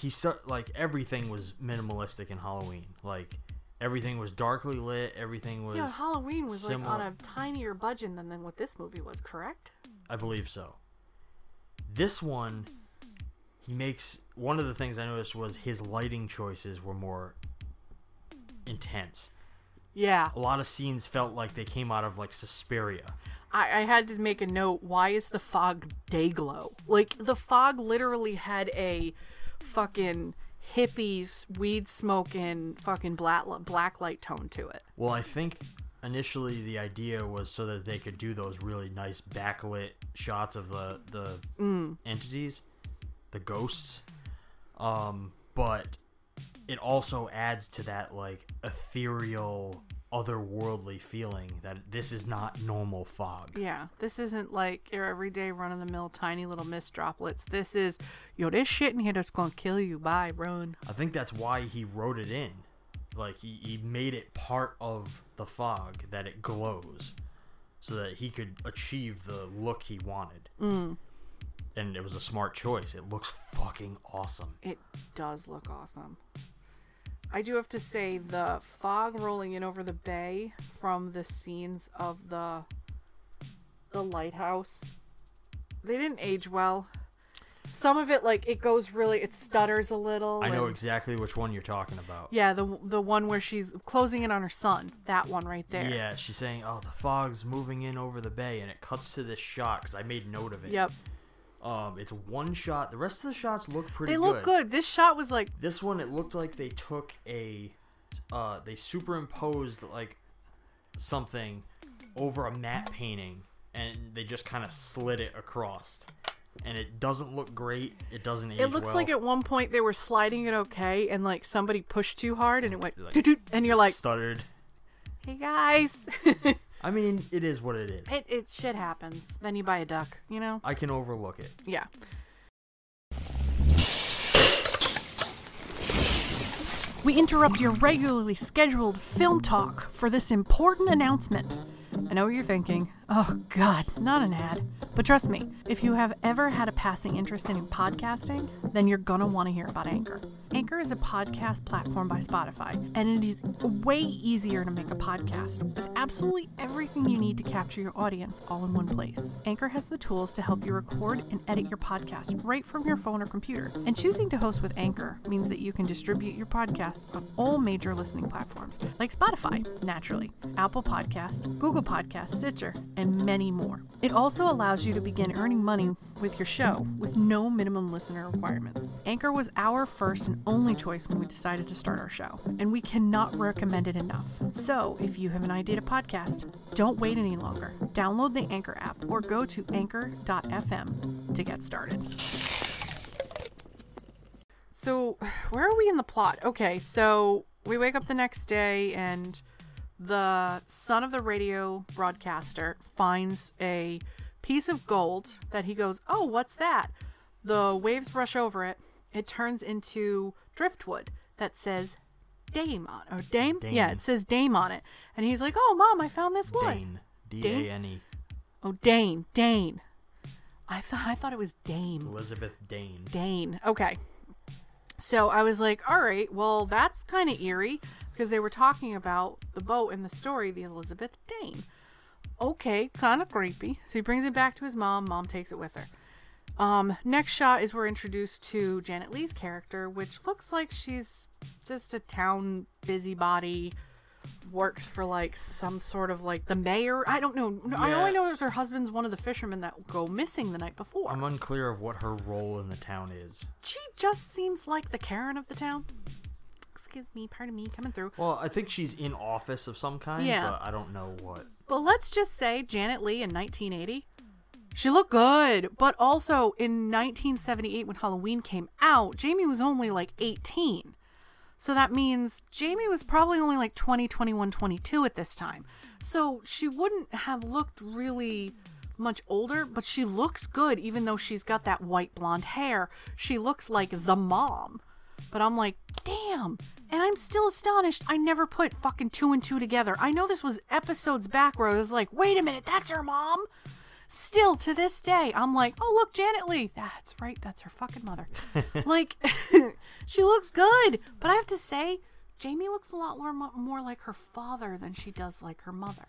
he start like everything was minimalistic in Halloween. Like everything was darkly lit. Everything was. yeah, Halloween was like on a tinier budget than, than what this movie was, correct? I believe so. This one, he makes one of the things I noticed was his lighting choices were more intense. Yeah. A lot of scenes felt like they came out of like Suspiria. I, I had to make a note. Why is the fog day glow? Like the fog literally had a fucking hippies weed smoking fucking black black light tone to it. Well, I think initially the idea was so that they could do those really nice backlit shots of the the Mm. entities, the ghosts. Um, but it also adds to that like ethereal, otherworldly feeling that this is not normal fog. Yeah, this isn't like your everyday run of the mill tiny little mist droplets. This is yo, this shit in here that's gonna kill you. Bye, run. I think that's why he wrote it in. Like he, he made it part of the fog that it glows so that he could achieve the look he wanted. Mm. And it was a smart choice. It looks fucking awesome. It does look awesome. I do have to say the fog rolling in over the bay from the scenes of the the lighthouse. They didn't age well. Some of it like it goes really it stutters a little. I know exactly which one you're talking about. Yeah, the the one where she's closing in on her son. That one right there. Yeah, she's saying, "Oh, the fog's moving in over the bay," and it cuts to this shot because I made note of it. Yep. Um, it's one shot. The rest of the shots look pretty. They look good. This shot was like This one, it looked like they took a, uh, they superimposed like something over a matte painting, and they just kind of slid it across, and it doesn't look great. It doesn't age It looks well. like at one point they were sliding it okay, and like somebody pushed too hard, and it went Like, and you're like, stuttered. "Hey guys, I mean, it is what it is. it it shit happens." Then you buy a duck, you know? I can overlook it. Yeah. We interrupt your regularly scheduled film talk for this important announcement. I know what you're thinking. Oh, God, not an ad. But trust me, if you have ever had a passing interest in podcasting, then you're gonna want to hear about Anchor. Anchor is a podcast platform by Spotify, and it is way easier to make a podcast with absolutely everything you need to capture your audience all in one place. Anchor has the tools to help you record and edit your podcast right from your phone or computer. And choosing to host with Anchor means that you can distribute your podcast on all major listening platforms like Spotify, naturally, Apple Podcast, Google Podcast, Stitcher, and many more. It also allows you to begin earning money with your show with no minimum listener requirements. Anchor was our first and only choice when we decided to start our show, and we cannot recommend it enough. So, if you have an idea to podcast, don't wait any longer. Download the Anchor app or go to anchor.fm to get started. So, where are we in the plot? Okay, so we wake up the next day and the son of the radio broadcaster finds a piece of gold that he goes, Oh, what's that? The waves brush over it. It turns into driftwood that says Dame on or Dame? Yeah, it says Dame on it. And he's like, Oh, mom, I found this wood. Dane. D A N E. Oh, Dane. Dane. I thought I thought it was Dame. Elizabeth Dane. Dane. Okay. So I was like, all right, well, that's kind of eerie because they were talking about the boat in the story, the Elizabeth Dane. Okay, kind of creepy. So he brings it back to his mom. Mom takes it with her. Um, next shot is we're introduced to Janet Leigh's character, which looks like she's just a town busybody works for like some sort of like the mayor. I don't know. I know I Yeah. know there's her husband's one of the fishermen that go missing the night before. I'm unclear of what her role in the town is. she just seems like the Karen of the town. Excuse me, pardon me, coming through. Well, I think she's in office of some kind, Yeah. but I don't know what. But let's just say Janet Leigh in 1980, she looked good. But also in 1978, when Halloween came out, Jamie was only like 18. So that means Jamie was probably only like 20, 21, 22 at this time. So she wouldn't have looked really much older, but she looks good even though she's got that white blonde hair. She looks like the mom. But I'm like, damn. And I'm still astonished I never put fucking two and two together. I know this was episodes back where I was like, wait a minute, that's her mom? Still to this day, I'm like, oh, look, Janet Leigh. That's right, that's her fucking mother. like, she looks good. But I have to say, Jamie looks a lot more, more like her father than she does like her mother.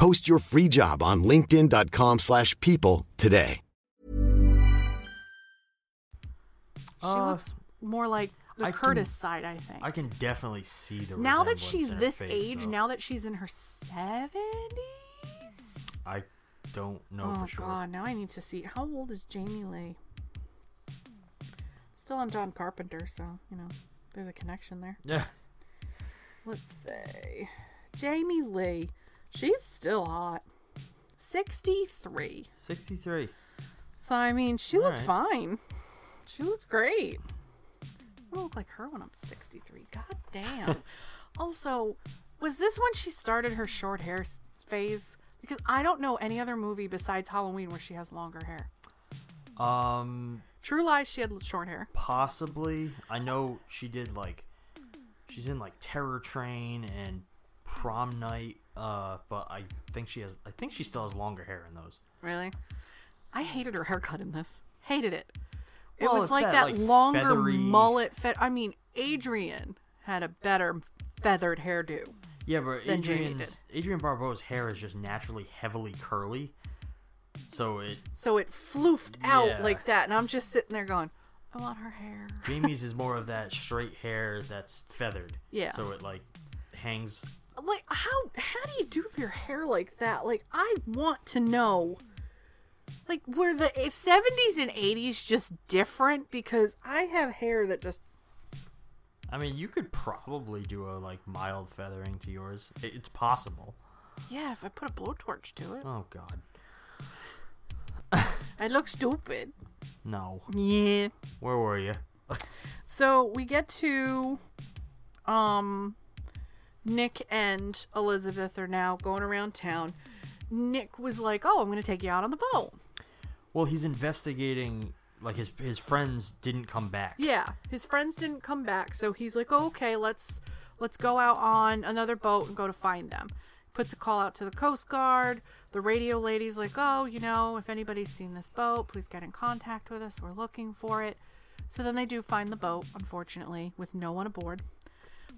Post your free job on linkedin.com slash people today. She Uh, looks more like the I can- Curtis side, I think. I can definitely see the now that she's this face, age, though. now that she's in her 70s. I don't know oh for sure. Oh god, now I need to see how old is Jamie Lee? Still on John Carpenter, so you know there's a connection there. Yeah. Let's say Jamie Lee, she's still hot, sixty-three. 63. So I mean, she looks Alright. fine. She looks great. I don't look like her when I'm 63. God damn. also, was this when she started her short hair phase? Because I don't know any other movie besides Halloween where she has longer hair. Um, True Lies, she had short hair. possibly. I know she did like she's in like Terror Train and Prom Night. Uh, but I think she has. I think she still has longer hair in those. Really? I hated her haircut in this. Hated it. It Well, was like that, that, like, longer feathery- mullet. Fe- I mean, Adrienne had a better feathered hairdo. Yeah, but Adrienne's Adrienne Barbeau's hair is just naturally heavily curly, so it So it floofed out Yeah. like that, and I'm just sitting there going, I want her hair. Jamie's is more of that straight hair that's feathered. Yeah. So it like hangs. Like how how do you do your hair like that? Like I want to know. Like were the 70s and 80s just different because I have hair that just I mean, you could probably do a like mild feathering to yours. It's possible. yeah, if I put a blowtorch to it, Oh God, I look stupid. no. Yeah. Where were you? So we get to um Nick and Elizabeth are now going around town. Nick was like, "Oh, I'm going to take you out on the boat." Well, he's investigating. Like his his friends didn't come back. Yeah, his friends didn't come back, so he's like, oh, "Okay, let's let's go out on another boat and go to find them." Puts a call out to the Coast Guard. The radio lady's like, "Oh, you know, if anybody's seen this boat, please get in contact with us. We're looking for it." So then they do find the boat, unfortunately, with no one aboard.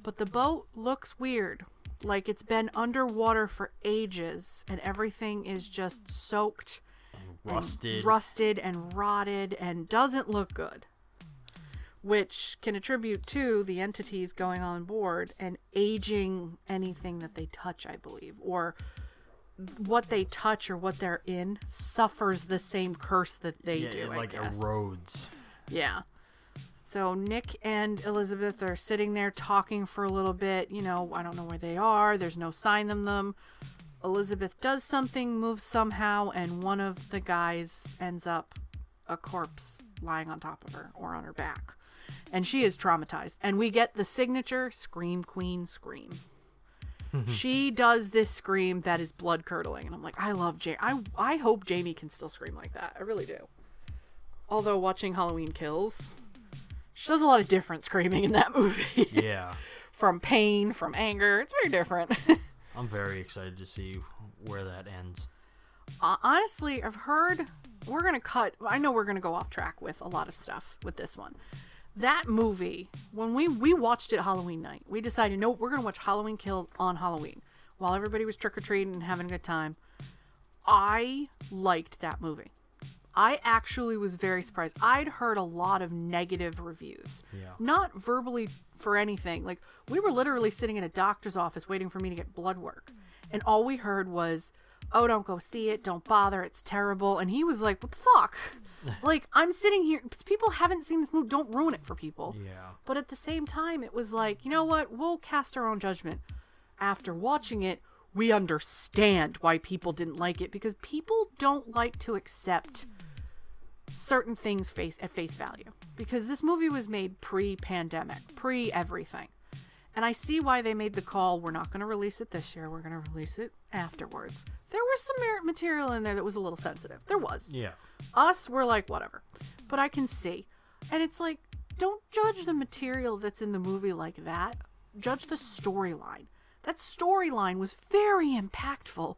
But the boat looks weird. Like it's been underwater for ages and everything is just soaked and rusted. rusted and rotted and doesn't look good. Which can attribute to the entities going on board and aging anything that they touch, I believe, or what they touch or what they're in suffers the same curse that they yeah, do. it like erodes. Yeah. So Nick and Elizabeth are sitting there talking for a little bit. You know, I don't know where they are. There's no sign of them. Elizabeth does something, moves somehow, and one of the guys ends up a corpse lying on top of her or on her back. And she is traumatized. And we get the signature Scream Queen scream. she does this scream that is blood curdling. And I'm like, I love Jamie. I, I hope Jamie can still scream like that. I really do. Although watching Halloween Kills, she does a lot of different screaming in that movie. Yeah. from pain, from anger. It's very different. I'm very excited to see where that ends. uh, honestly, I've heard we're gonna cut. I know we're gonna go off track with a lot of stuff with this one. That movie, when we we watched it Halloween night, we decided no, we're gonna watch Halloween Kills on Halloween while everybody was trick or treating and having a good time. I liked that movie. I actually was very surprised. I'd heard a lot of negative reviews. Yeah. Not verbally for anything. Like we were literally sitting in a doctor's office waiting for me to get blood work. And all we heard was, "Oh, don't go see it. Don't bother. It's terrible." And he was like, "What the fuck?" like I'm sitting here people haven't seen this movie. Don't ruin it for people. Yeah. But at the same time, it was like, you know what? We'll cast our own judgment. After watching it, we understand why people didn't like it because people don't like to accept certain things face at face value. Because this movie was made pre-pandemic, pre-everything. And I see why they made the call, we're not going to release it this year, we're going to release it afterwards. There was some material in there that was a little sensitive. There was. Yeah. Us, we're like, whatever. But I can see. And it's like, don't judge the material that's in the movie like that. Judge the storyline. That storyline was very impactful.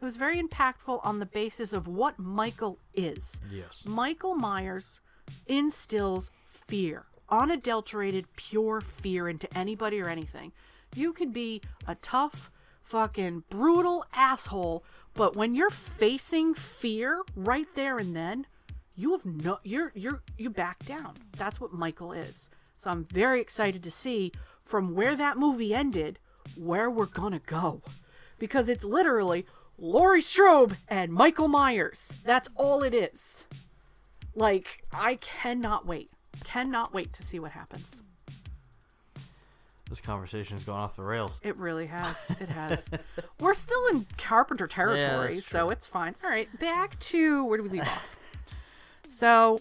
It was very impactful on the basis of what Michael is. Yes. Michael Myers instills fear, unadulterated, pure fear into anybody or anything. You could be a tough, fucking brutal asshole, but when you're facing fear right there and then, you have no you're you're you back down. That's what Michael is. So I'm very excited to see from where that movie ended where we're gonna go. Because it's literally Laurie Strode and Michael Myers. That's all it is. Like, I cannot wait. Cannot wait to see what happens. This conversation's going off the rails. It really has. It has. We're still in Carpenter territory, that's so it's fine. All right, back to where do we leave off? So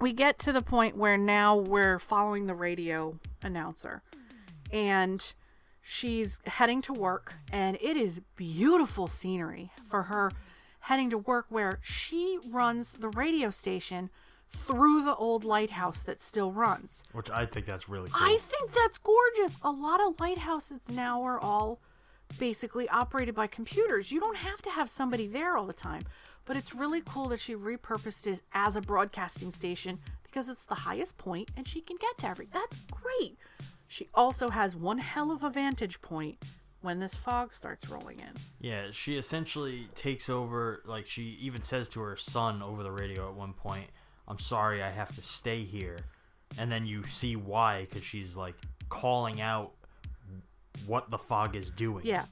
we get to the point where now we're following the radio announcer, and she's heading to work, and it is beautiful scenery for her heading to work, where she runs the radio station through the old lighthouse that still runs. Which I think that's really cool. I think that's gorgeous. A lot of lighthouses now are all basically operated by computers. You don't have to have somebody there all the time. But it's really cool that she repurposed it as a broadcasting station because it's the highest point and she can get to every. That's great. She also has one hell of a vantage point when this fog starts rolling in. Yeah, she essentially takes over. Like she even says to her son over the radio at one point, "I'm sorry, I have to stay here," and then you see why because she's like calling out what the fog is doing. Yeah.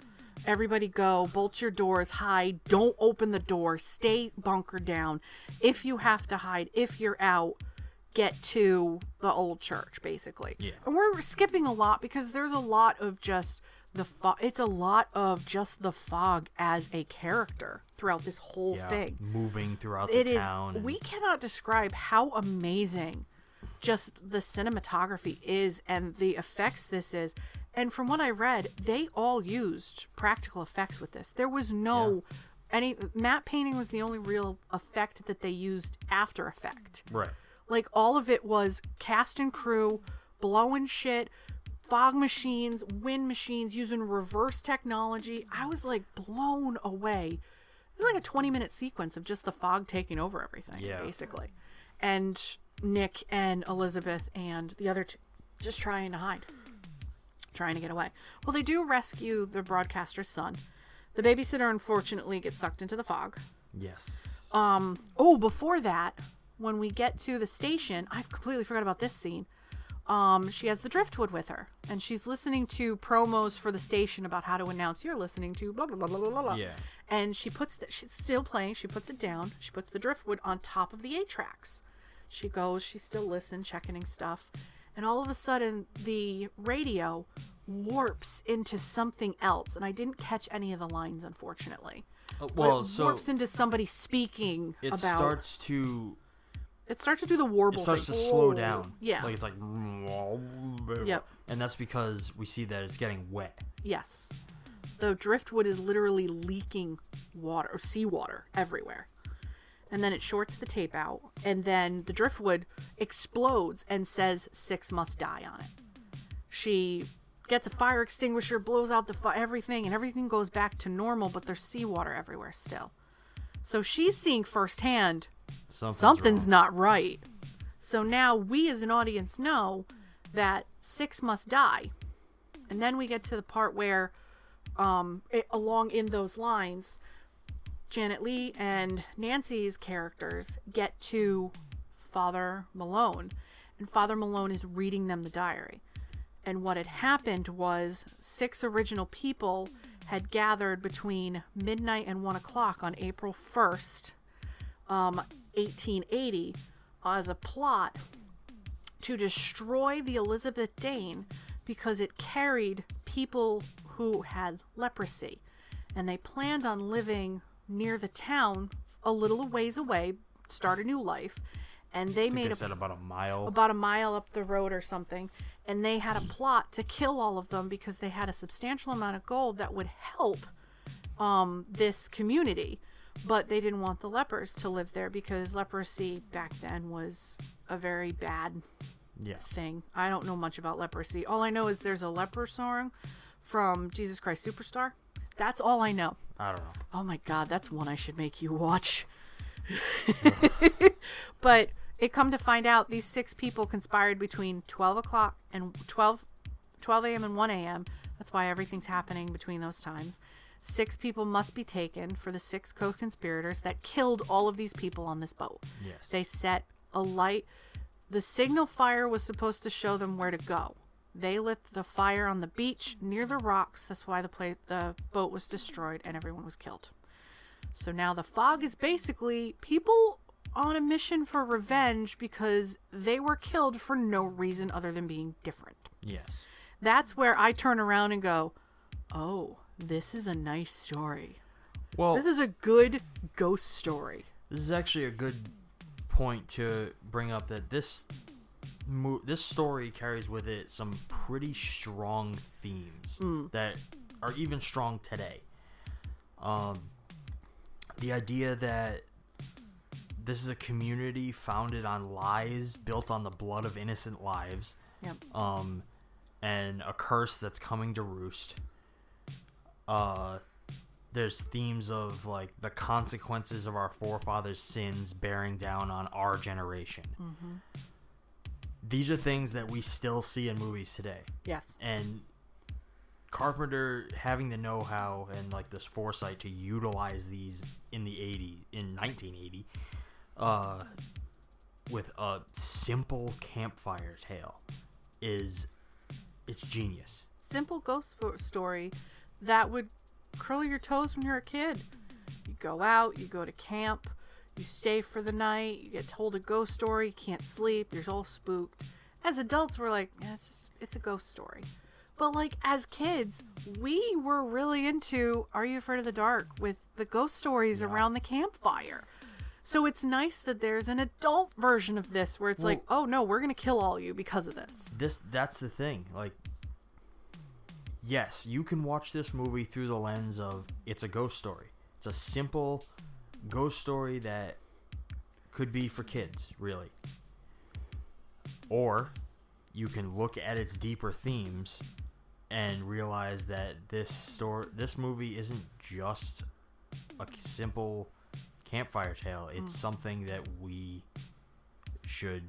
Everybody go, bolt your doors, hide, don't open the door, stay bunkered down. If you have to hide, if you're out, get to the old church, basically. Yeah. And we're skipping a lot because there's a lot of just the fog. It's a lot of just the fog as a character throughout this whole Yeah, thing. moving throughout It the is. town. and- We cannot describe how amazing just the cinematography is and the effects this is. And from what I read, they all used practical effects with this. There was no any matte painting was the only real effect that they used after effect. right. Like all of it was cast and crew blowing shit, fog machines, wind machines using reverse technology. I was like blown away. It was like a 20 minute sequence of just the fog taking over everything, Yeah. basically. And Nick and Elizabeth and the other two just trying to hide, trying to get away. Well, they do rescue the broadcaster's son. The babysitter unfortunately gets sucked into the fog. Yes. Um. Oh, before that, when we get to the station, I've completely forgot about this scene. Um, she has the driftwood with her, and she's listening to promos for the station about how to announce you're listening to blah blah blah blah blah blah. Yeah. And she puts that she's still playing. She puts it down. She puts the driftwood on top of the eight tracks. She goes, she still listens, checking stuff, and all of a sudden the radio warps into something else, and I didn't catch any of the lines, unfortunately. Uh, well, it so warps into somebody speaking it about. starts to it starts to do the warble. it starts thing. to slow down. Yeah. like it's like Yep. and that's because we see that it's getting wet. Yes. The driftwood is literally leaking water, seawater everywhere. And then it shorts the tape out, and then the driftwood explodes and says six must die on it. She gets a fire extinguisher, blows out the fi- everything, and everything goes back to normal, but there's seawater everywhere still. So she's seeing firsthand Something's, something's not right. So now we as an audience know that six must die. And then we get to the part where, um, it, along in those lines, Janet Leigh and Nancy's characters get to Father Malone, and Father Malone is reading them the diary. And what had happened was six original people had gathered between midnight and one o'clock on April 1st, um, 1880, as a plot to destroy the Elizabeth Dane because it carried people who had leprosy. And they planned on living near the town a little ways away, start a new life. And they made they a said about a mile. about a mile up the road or something, and they had a plot to kill all of them because they had a substantial amount of gold that would help um, this community. But they didn't want the lepers to live there because leprosy back then was a very bad yeah. thing. I don't know much about leprosy. All I know is there's a leper song from Jesus Christ Superstar. That's all I know. I don't know. Oh my god, that's one I should make you watch. but it come to find out these six people conspired between 12 o'clock and 12 12 a.m and 1 a.m that's why everything's happening between those times six people must be taken for the six co-conspirators that killed all of these people on this boat Yes. they set a light the signal fire was supposed to show them where to go they lit the fire on the beach near the rocks that's why the pla- the boat was destroyed and everyone was killed so now the fog is basically people on a mission for revenge because they were killed for no reason other than being different. Yes. That's where I turn around and go, "Oh, this is a nice story. Well, this is a good ghost story." This is actually a good point to bring up that this mo- this story carries with it some pretty strong themes Mm. that are even strong today. Um, the idea that this is a community founded on lies, built on the blood of innocent lives, Yep. um, and a curse that's coming to roost. Uh, there's themes of like the consequences of our forefathers' sins bearing down on our generation. Mm-hmm. These are things that we still see in movies today. Yes. And Carpenter having the know-how and like this foresight to utilize these in the 80 in 1980 uh with a simple campfire tale is it's genius. Simple ghost story that would curl your toes when you're a kid. You go out, you go to camp, you stay for the night, you get told a ghost story, you can't sleep, you're all spooked. As adults, we're like, yeah, it's just, it's a ghost story. But like as kids, we were really into Are You Afraid of the Dark with the ghost stories around the campfire. So it's nice that there's an adult version of this where it's like, oh no, we're gonna kill all you because of this. This that's the thing. Like yes, you can watch this movie through the lens of it's a ghost story. It's a simple ghost story that could be for kids, really. Or you can look at its deeper themes and realize that this story this movie isn't just a simple campfire tale. It's Mm. something that we should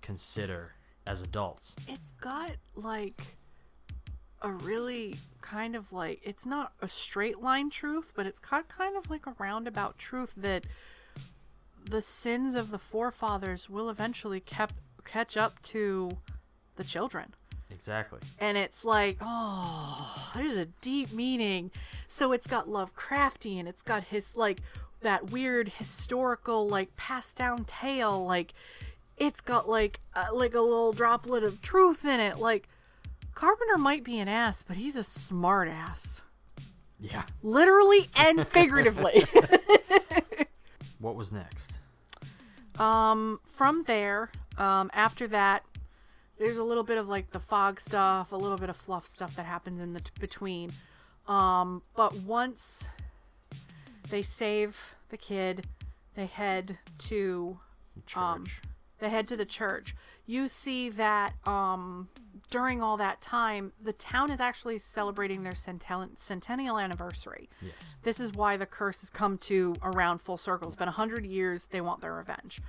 consider as adults. It's got like a really kind of like it's not a straight line truth, but it's got kind of like a roundabout truth that the sins of the forefathers will eventually kept catch up to the children. Exactly. And it's like, oh, there's a deep meaning. So it's got Lovecraftian, it's got his like that weird historical like passed down tale like it's got like uh, like a little droplet of truth in it like Carpenter might be an ass but he's a smart ass Yeah. literally and figuratively What was next? um from there um after that there's a little bit of like the fog stuff a little bit of fluff stuff that happens in the t- between um but once they save the kid they head to um Church. they head to the church you see that um during all that time the town is actually celebrating their centennial centennial anniversary Yes. this is why the curse has come to around full circle. It's been a hundred years. They want their revenge.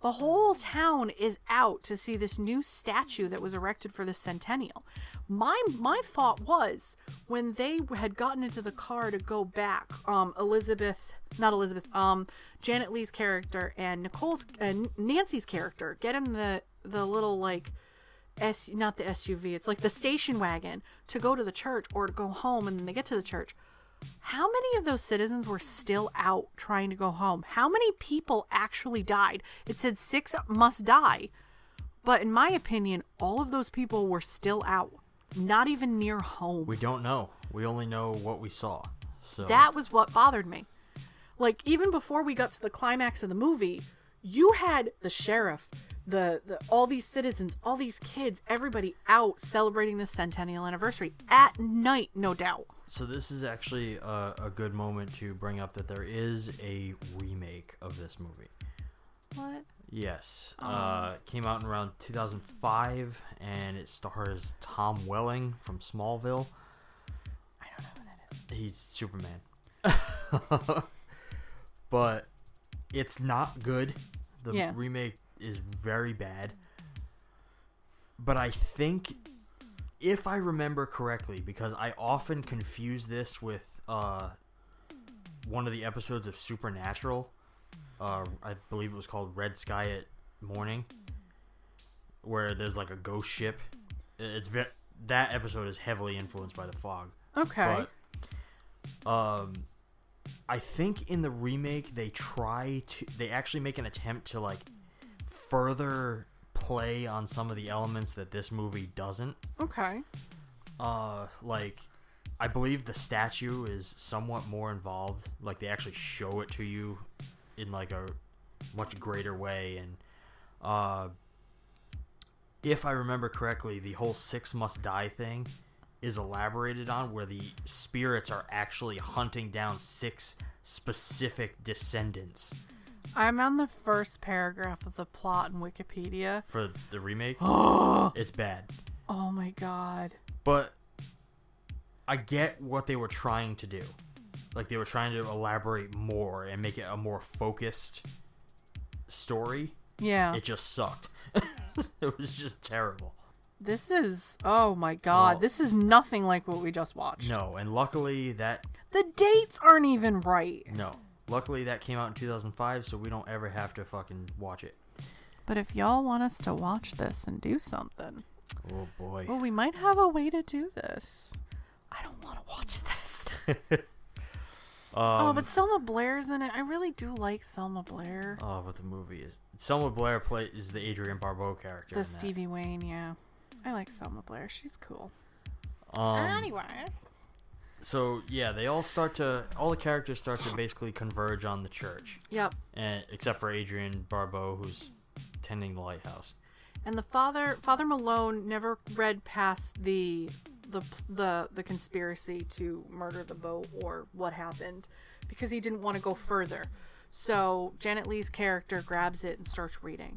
The whole town is out to see this new statue that was erected for the centennial. My my thought was when they had gotten into the car to go back, um, Elizabeth, not Elizabeth, um, Janet Leigh's character and Nicole's and Nancy's character get in the the little like S not the SUV, it's like the station wagon to go to the church or to go home and then they get to the church. How many of those citizens were still out trying to go home? How many people actually died? It said six must die. But in my opinion, all of those people were still out, not even near home. We don't know. We only know what we saw. So That was what bothered me. Like even before we got to the climax of the movie, you had the sheriff, the, the all these citizens, all these kids, everybody out celebrating the centennial anniversary at night, no doubt. So this is actually a, a good moment to bring up that there is a remake of this movie. What? Yes. Uh, came out in around 2005, and it stars Tom Welling from Smallville. I don't know who that is. He's Superman. but it's not good. The Yeah. remake is very bad. But I think, if I remember correctly, because I often confuse this with uh, one of the episodes of Supernatural. Uh, I believe it was called Red Sky at Morning, where there's like a ghost ship. It's ve- that episode is heavily influenced by the fog. Okay. But, um, I think in the remake they try to they actually make an attempt to like further play on some of the elements that this movie doesn't. Okay. Uh, like I believe the statue is somewhat more involved. Like they actually show it to you in like a much greater way, and uh, if I remember correctly, the whole six must die thing is elaborated on where the spirits are actually hunting down six specific descendants I'm on the first paragraph of the plot in Wikipedia. for the remake. Oh. it's bad. Oh my god. But I get what they were trying to do. Like they were trying to elaborate more and make it a more focused story. Yeah. It just sucked. it was just terrible. This is oh my god. Well- this is nothing like what we just watched. No, and luckily that The dates aren't even right. no. Luckily that came out in 2005 so we don't ever have to fucking watch it. But if y'all want us to watch this and do something, Oh boy. well, we might have a way to do this. I don't want to watch this. oh, Um, but Selma Blair's in it. I really do like Selma Blair. Oh, but the movie is Selma Blair play is the Adrienne Barbeau character. the in that. Stevie Wayne, yeah. I like Selma Blair. She's cool. Um, Anyways. So yeah, they all start to all the characters start to basically converge on the church. Yep. And except for Adrienne Barbeau, who's tending the lighthouse. And the father, Father Malone, never read past the the the the conspiracy to murder the boat or what happened because he didn't want to go further. So Janet Leigh's character grabs it and starts reading,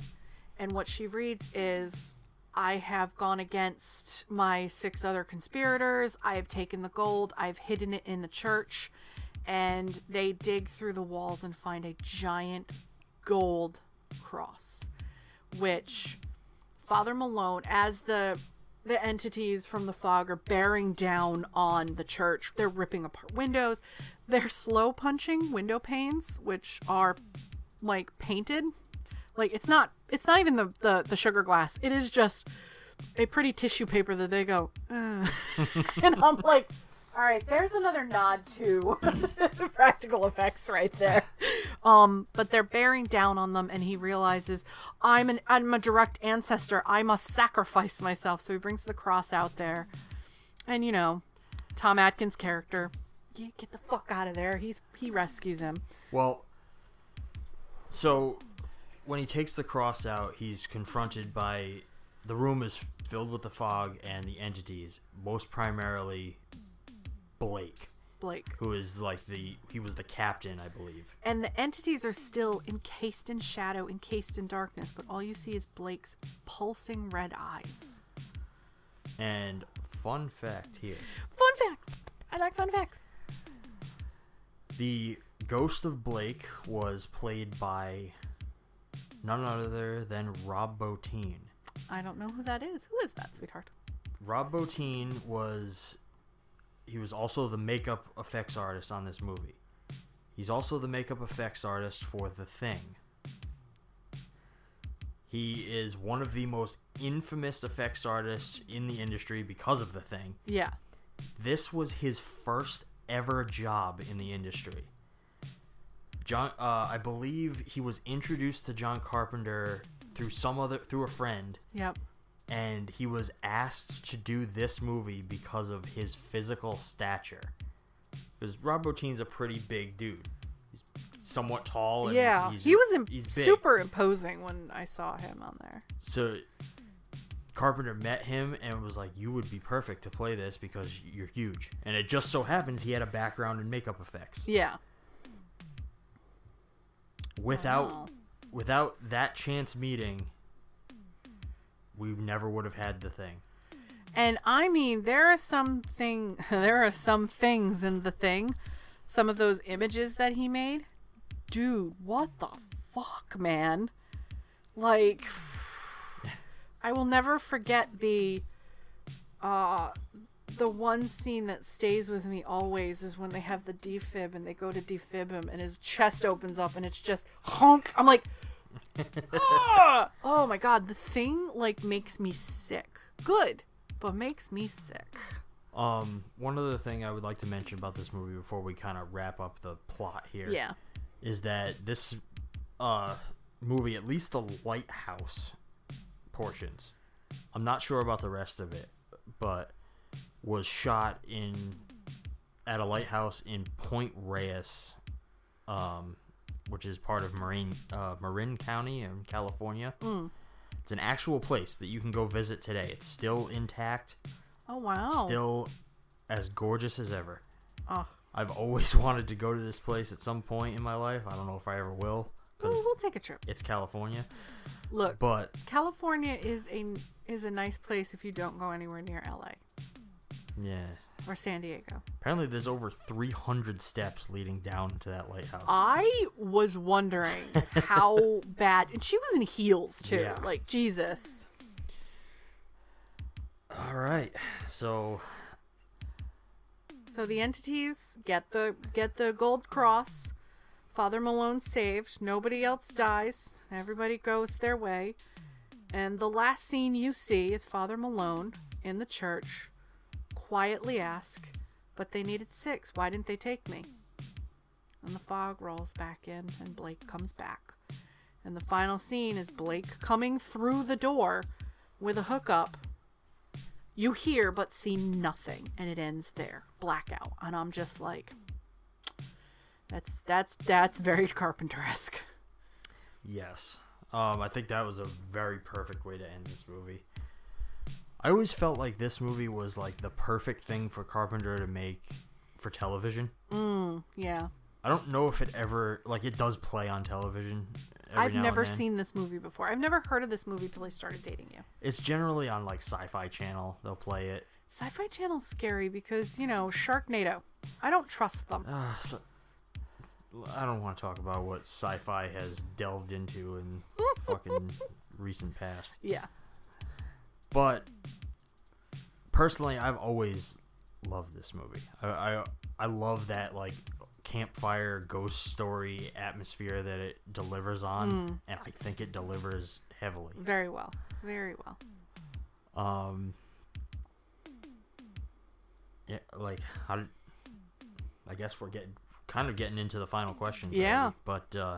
and what she reads is. I have gone against my six other conspirators. I have taken the gold. I've hidden it in the church. And they dig through the walls and find a giant gold cross, which Father Malone, as the the entities from the fog are bearing down on the church, they're ripping apart windows. They're slow punching window panes, which are like painted. Like it's not it's not even the the, the sugar glass. It is just a pretty tissue paper that they go, and I'm like, All right, there's another nod to the practical effects right there. Um, but they're bearing down on them, and he realizes I'm an I'm a direct ancestor. I must sacrifice myself. So he brings the cross out there, and you know, Tom Atkins' character, get, get the fuck out of there. He's he rescues him. Well, so when he takes the cross out, he's confronted by the room is filled with the fog and the entities, most primarily Blake. Blake. Who is like the he was the captain, I believe. And the entities are still encased in shadow, encased in darkness, but all you see is Blake's pulsing red eyes. And fun fact here. Fun facts. I like fun facts. The ghost of Blake was played by none other than Rob Bottin. I don't know who that is. Who is that, sweetheart? Rob Bottin was he was also the makeup effects artist on this movie. He's also the makeup effects artist for The Thing. He is one of the most infamous effects artists in the industry because of The Thing. Yeah. This was his first ever job in the industry. John, uh, I believe he was introduced to John Carpenter through some other through a friend. Yep. And he was asked to do this movie because of his physical stature. Because Rob Bottin's a pretty big dude. He's somewhat tall. And yeah, he's, he's, he was imp- super imposing when I saw him on there. So Carpenter met him and was like, "You would be perfect to play this because you're huge." And it just so happens he had a background in makeup effects. Yeah. Without Oh. without that chance meeting, we never would have had the thing. And I mean, there are some thing, there are some things in the thing, some of those images that he made. Dude, what the fuck, man? Like, I will never forget the, uh, the one scene that stays with me always is when they have the defib and they go to defib him and his chest opens up and it's just honk. I'm like, ah! oh my god, the thing like makes me sick. Good, but makes me sick. Um, one other thing I would like to mention about this movie before we kind of wrap up the plot here, Yeah. is that this uh movie, at least the lighthouse portions, I'm not sure about the rest of it, but was shot in at a lighthouse in Point Reyes, um, which is part of Marin uh, Marin County in California. Mm. It's an actual place that you can go visit today. It's still intact, Oh wow. still as gorgeous as ever. Oh. I've always wanted to go to this place at some point in my life. I don't know if I ever will. We'll, we'll take a trip. It's California. Look, But California is a is a nice place if you don't go anywhere near LA yeah, or San Diego. apparently there's over 300 steps leading down to that lighthouse. I was wondering how bad, and she was in heels too. Yeah. Like Jesus. All right, so So the entities get the get the gold cross. Father Malone saved. Nobody else dies. Everybody goes their way. And the last scene you see is Father Malone in the church quietly ask, "But they needed six. Why didn't they take me?" And the fog rolls back in and Blake comes back. And the final scene is Blake coming through the door with a hookup you hear but see nothing and it ends there blackout and i'm just like that's that's that's very carpenter-esque yes, um, I think that was a very perfect way to end this movie. I always felt like this movie was like the perfect thing for Carpenter to make for television. mm, yeah I don't know if it ever like it does play on television. i've never seen this movie before i've never heard of this movie till i started dating you It's generally on like Sci-Fi Channel. They'll play it. sci-fi channel's scary because you know sharknado i don't trust them Uh, so, I don't want to talk about what sci-fi has delved into in fucking recent past. yeah But personally, I've always loved this movie. I I, I love that like campfire ghost story atmosphere that it delivers on, Mm. and I think it delivers heavily. very well very well Um, yeah, like how did I guess we're getting kind of getting into the final questions. Yeah. already, but uh,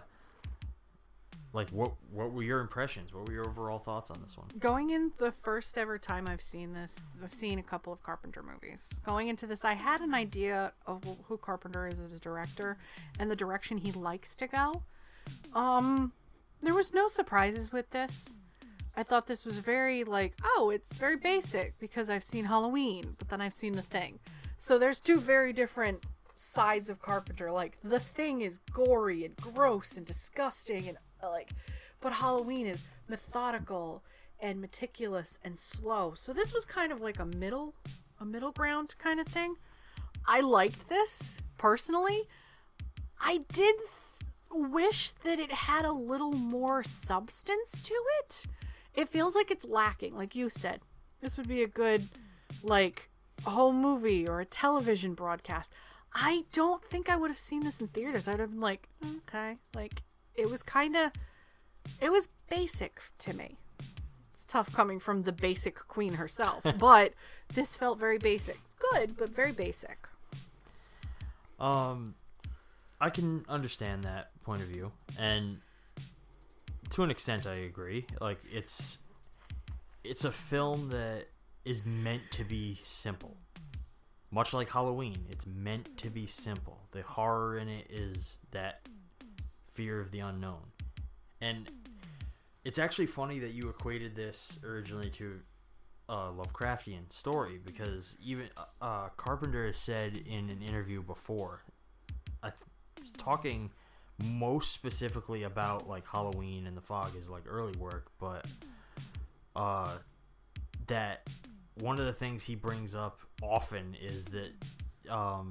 like what what were your impressions? What were your overall thoughts on this one? Going in the first ever time I've seen this, I've seen a couple of Carpenter movies. Going into this, I had an idea of who Carpenter is as a director and the direction he likes to go. Um, there was no surprises with this. I thought this was very like, oh, it's very basic because I've seen Halloween, but then I've seen The Thing. So there's two very different sides of Carpenter. Like The Thing is gory and gross and disgusting and Uh, like but Halloween is methodical and meticulous and slow. So this was kind of like a middle a middle ground kind of thing. I liked this personally. I did wish that it had a little more substance to it. It feels like it's lacking, like you said. This would be a good, like, whole movie or a television broadcast. I don't think I would have seen this in theaters. I'd have been like, okay. Like, it was kind of, it was basic to me. It's tough coming from the basic queen herself, but this felt very basic. Good, but very basic. Um, I can understand that point of view, and to an extent, I agree. Like it's it's a film that is meant to be simple, much like Halloween. It's meant to be simple. The horror in it is that fear of the unknown, and it's actually funny that you equated this originally to a Lovecraftian story because even uh, Carpenter has said in an interview before, talking most specifically about like Halloween and the fog is like early work, but uh, that one of the things he brings up often is that um,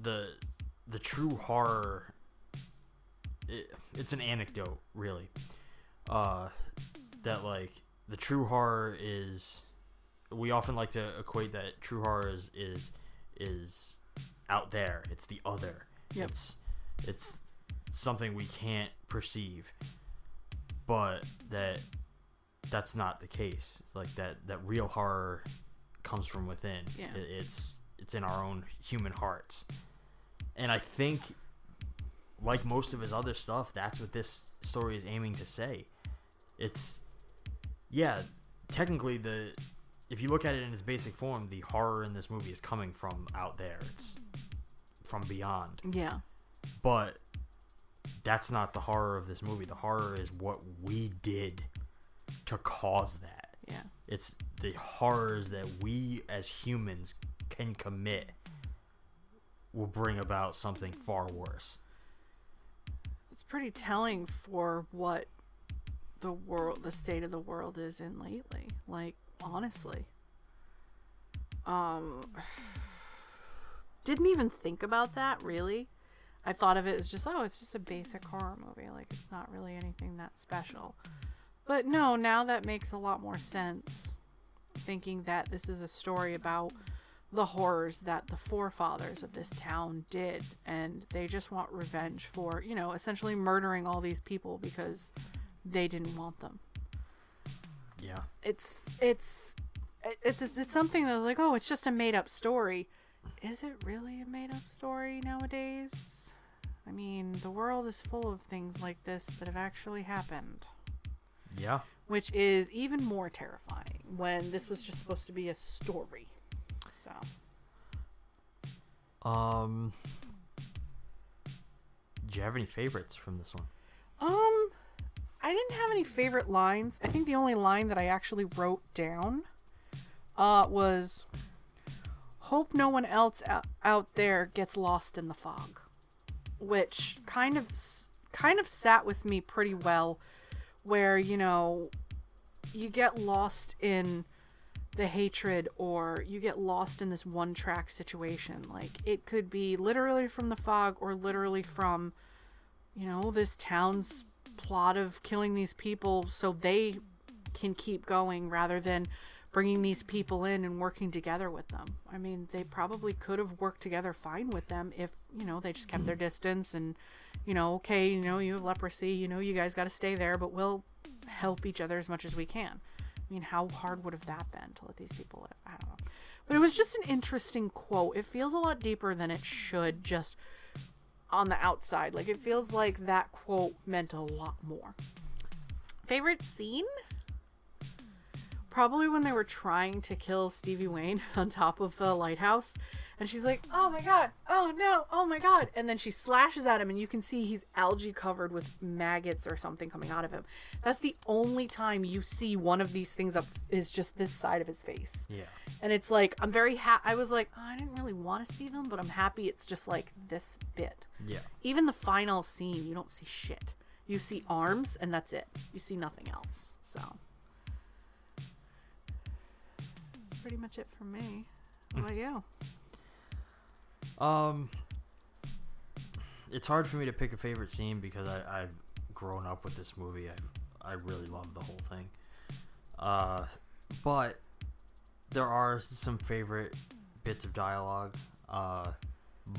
the the true horror it, it's an anecdote really uh that like the true horror is we often like to equate that true horror is is is out there. It's the other. Yep. it's it's something we can't perceive but that that's not the case. It's like that that real horror comes from within. Yeah. It- it's it's in our own human hearts and i think like most of his other stuff that's what this story is aiming to say. It's yeah technically the if you look at it in its basic form the horror in this movie is coming from out there. It's from beyond. Yeah. but that's not the horror of this movie. The horror is what we did to cause that. Yeah. it's the horrors that we as humans can commit will bring about something far worse It's pretty telling for what the world, the state of the world is in lately. Like, honestly. Um, didn't even think about that, really. I thought of it as just, oh, it's just a basic horror movie. Like, it's not really anything that special. But no, now that makes a lot more sense. Thinking that this is a story about the horrors that the forefathers of this town did and they just want revenge for you know essentially murdering all these people because they didn't want them. Yeah. It's it's it's it's something that's like oh it's just a made up story. Is it really a made up story nowadays? I mean the world is full of things like this that have actually happened. Yeah. Which is even more terrifying when this was just supposed to be a story so um do you have any favorites from this one Um, I didn't have any favorite lines. I think the only line that I actually wrote down uh, was Hope no one else out, there gets lost in the fog. Which kind of kind of sat with me pretty well where, you know, you get lost in the hatred or you get lost in this one track situation. Like it could be literally from the fog or literally from you know, this town's plot of killing these people so they can keep going rather than bringing these people in and working together with them. I mean, they probably could have worked together fine with them if, you know, they just kept their distance and, you know, okay, you know, you have leprosy, you know, you guys got to stay there, but we'll help each other as much as we can. I mean, how hard would have that been to let these people live? I don't know. But it was just an interesting quote. It feels a lot deeper than it should just on the outside. Like, it feels like that quote meant a lot more. Favorite scene? Probably when they were trying to kill Stevie Wayne on top of the lighthouse. And she's like, oh my god, oh no, oh my god. And then she slashes at him, and you can see he's algae covered with maggots or something coming out of him. That's the only time you see one of these things up, is just this side of his face. Yeah. And it's like, I'm very happy. I was like, oh, I didn't really want to see them, but I'm happy it's just like this bit. Yeah. Even the final scene, you don't see shit. You see arms, and that's it. You see nothing else. So. Pretty much it for me. What about you? Um, it's hard for me to pick a favorite scene because I, I've grown up with this movie. I I really love the whole thing. Uh, but there are some favorite bits of dialogue. Uh,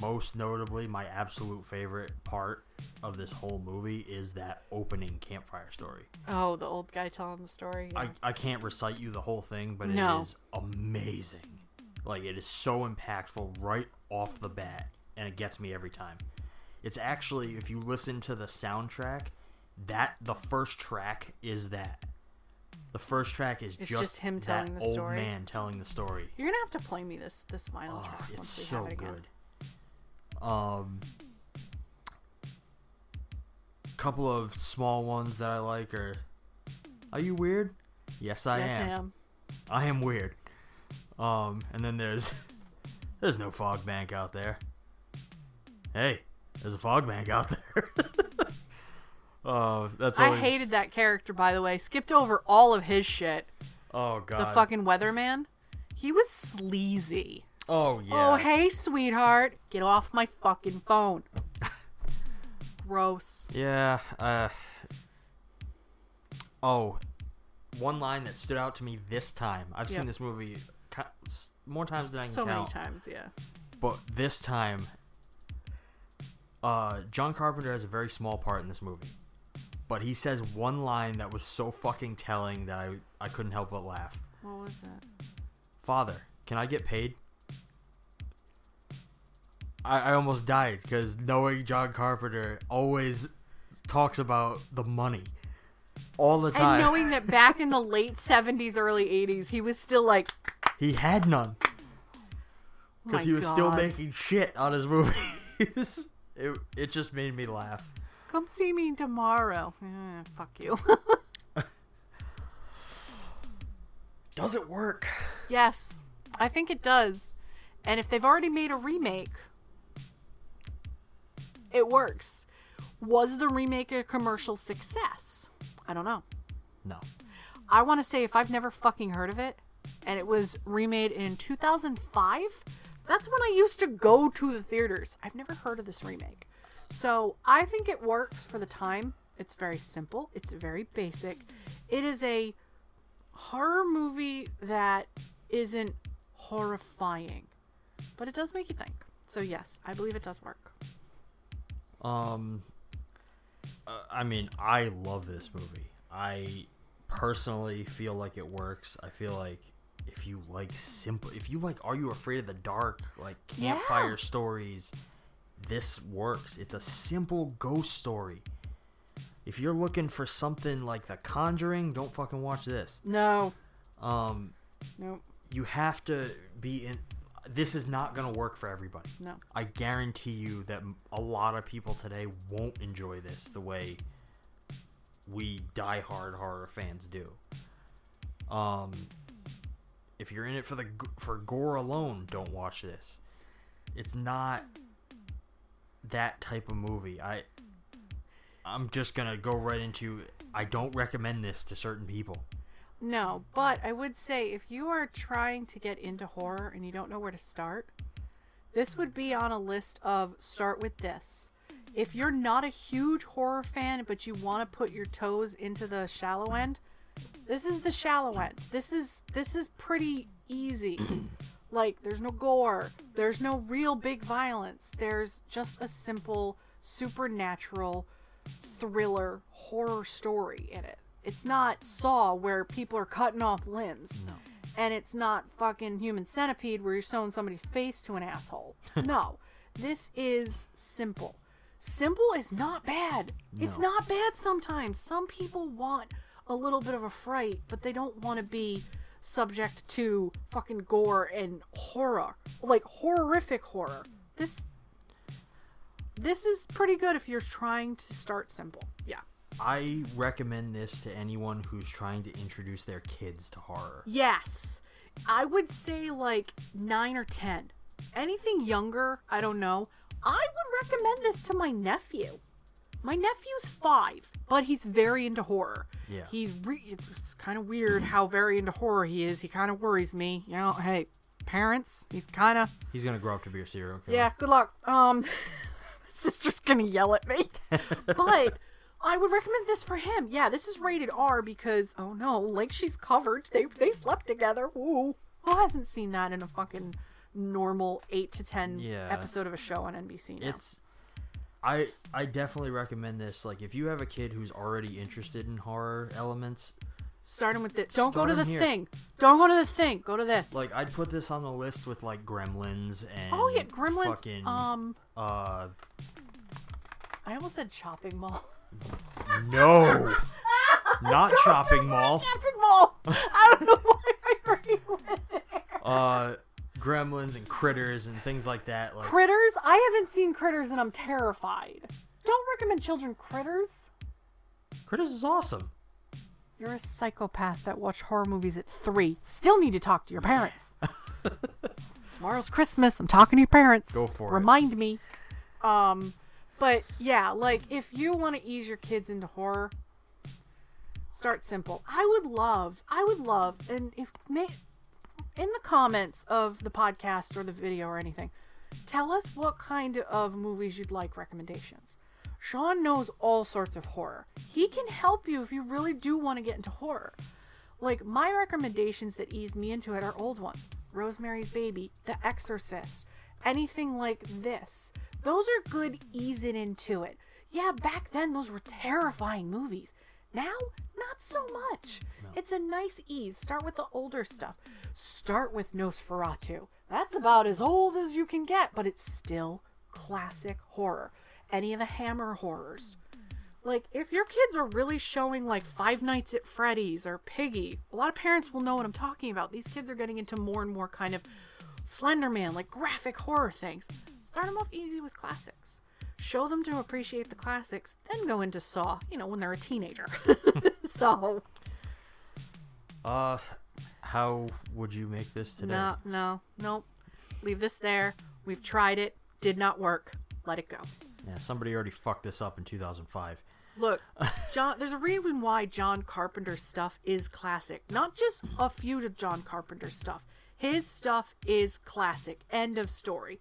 most notably, my absolute favorite part of this whole movie is that opening campfire story. Oh, the old guy telling the story. Yeah. I, I can't recite you the whole thing, but No. it is amazing. Like it is so impactful right off the bat, and it gets me every time. It's actually, if you listen to the soundtrack, that the first track is that. The first track is just, just him telling the old story? man telling the story. You're gonna have to play me this this final ah, track Oh, It's once we so have it again. good. Um, couple of small ones that I like are. Are you weird? Yes, I yes, am. I am. I am weird. Um, and then there's there's no fog bank out there. Hey, there's a fog bank out there. uh, that's always, I hated that character, by the way. Skipped over all of his shit. Oh god. The fucking weatherman. He was sleazy. Oh yeah. Oh, hey, sweetheart. Get off my fucking phone. Gross. Yeah. Uh. Oh, one line that stood out to me this time. I've Yep. seen this movie more times than I can count. So many times, yeah. But this time, uh, John Carpenter has a very small part in this movie. But he says one line that was so fucking telling that I, I couldn't help but laugh. What was that? Father, can I get paid? I, I almost died because knowing John Carpenter always talks about the money all the time. And knowing that back in the late 70s, early 80s, he was still like, he had none because My he was still making shit on his movies. it, it just made me laugh. come see me tomorrow. Eh, fuck you. Does it work? yes, I think it does. And if they've already made a remake, it works. Was the remake a commercial success? I don't know. No. I want to say if I've never fucking heard of it, and it was remade in 2005, that's when I used to go to the theaters. I've never heard of this remake. So I think it works for the time. It's very simple, it's very basic. It is a horror movie that isn't horrifying, but it does make you think. So, yes, I believe it does work. Um, uh, I mean, I love this movie. I personally feel like it works. I feel like if you like simple, if you like, Are You Afraid of the Dark? Like campfire Yeah. stories, this works. It's a simple ghost story. If you're looking for something like The Conjuring, don't fucking watch this. No. Um, Nope. you have to be in. This is not gonna work for everybody. No. I guarantee you that a lot of people today won't enjoy this the way we die-hard horror fans do. Um, if you're in it for the for gore alone, don't watch this. It's not that type of movie. I I'm just gonna go right into. I don't recommend this to certain people. No, but I would say if you are trying to get into horror and you don't know where to start, this would be on a list of start with this. If you're not a huge horror fan but you want to put your toes into the shallow end, this is the shallow end. This is this is pretty easy. like there's no gore, there's no real big violence. There's just a simple supernatural thriller horror story in it. It's not Saw where people are cutting off limbs. No. And it's not fucking Human Centipede where you're sewing somebody's face to an asshole. no. This is simple. Simple is not bad. It's not bad sometimes. Some people want a little bit of a fright, but they don't want to be subject to fucking gore and horror. Like horrific horror. This this is pretty good if you're trying to start simple. Yeah. I recommend this to anyone who's trying to introduce their kids to horror. Yes. I would say like 9 or 10. Anything younger, I don't know. I would recommend this to my nephew. My nephew's 5, but he's very into horror. Yeah. He's re- it's, kind of weird how very into horror he is. He kind of worries me. You know, hey, parents, he's kind of He's gonna grow up to be a serial killer. yeah, good luck. Um, sister's gonna yell at me, but I would recommend this for him. Yeah, this is rated R because oh no, like she's covered. They they slept together. Ooh, who hasn't seen that in a fucking normal eight to ten Yeah. episode of a show on NBC? Now? It's I I definitely recommend this. Like if you have a kid who's already interested in horror elements, starting with this. Don't go to the here. thing. Don't go to the thing. Go to this. like I'd put this on the list with like Gremlins and oh yeah, Gremlins. Fucking, um, uh I almost said Chopping Mall. no, not Chopping Mall. Chopping Mall. I don't know why my brain went there. Uh, Gremlins and Critters and things like that. Like Critters? I haven't seen Critters and I'm terrified. Don't recommend children Critters. Critters is awesome. You're a psychopath that watch horror movies at three. Still need to talk to your parents. Tomorrow's Christmas. I'm talking to your parents. Go for it. Remind me. Um, but yeah, like if you want to ease your kids into horror, start simple. I would love, I would love, and if may, in the comments of the podcast or the video or anything, tell us what kind of movies you'd like recommendations. Shawn knows all sorts of horror. He can help you if you really do want to get into horror. Like my recommendations that ease me into it are old ones. Rosemary's Baby, The Exorcist, anything like this. Those are good easing into it. Yeah, back then those were terrifying movies. Now, not so much. It's a nice ease. Start with the older stuff. Start with Nosferatu. That's about as old as you can get, but it's still classic horror. Any of the Hammer horrors. Like, if your kids are really showing like Five Nights at Freddy's or Piggy, a lot of parents will know what I'm talking about. These kids are getting into more and more kind of Slender Man, like graphic horror things. Start them off easy with classics. Show them to appreciate the classics, then go into Saw, you know, when they're a teenager. so, Uh, how would you make this today? no, no, nope. Leave this there. We've tried it. Did not work. Let it go. Yeah, somebody already fucked this up in 2005. Look, John. There's a reason why John Carpenter's stuff is classic. Not just a few of John Carpenter's stuff. His stuff is classic. End of story.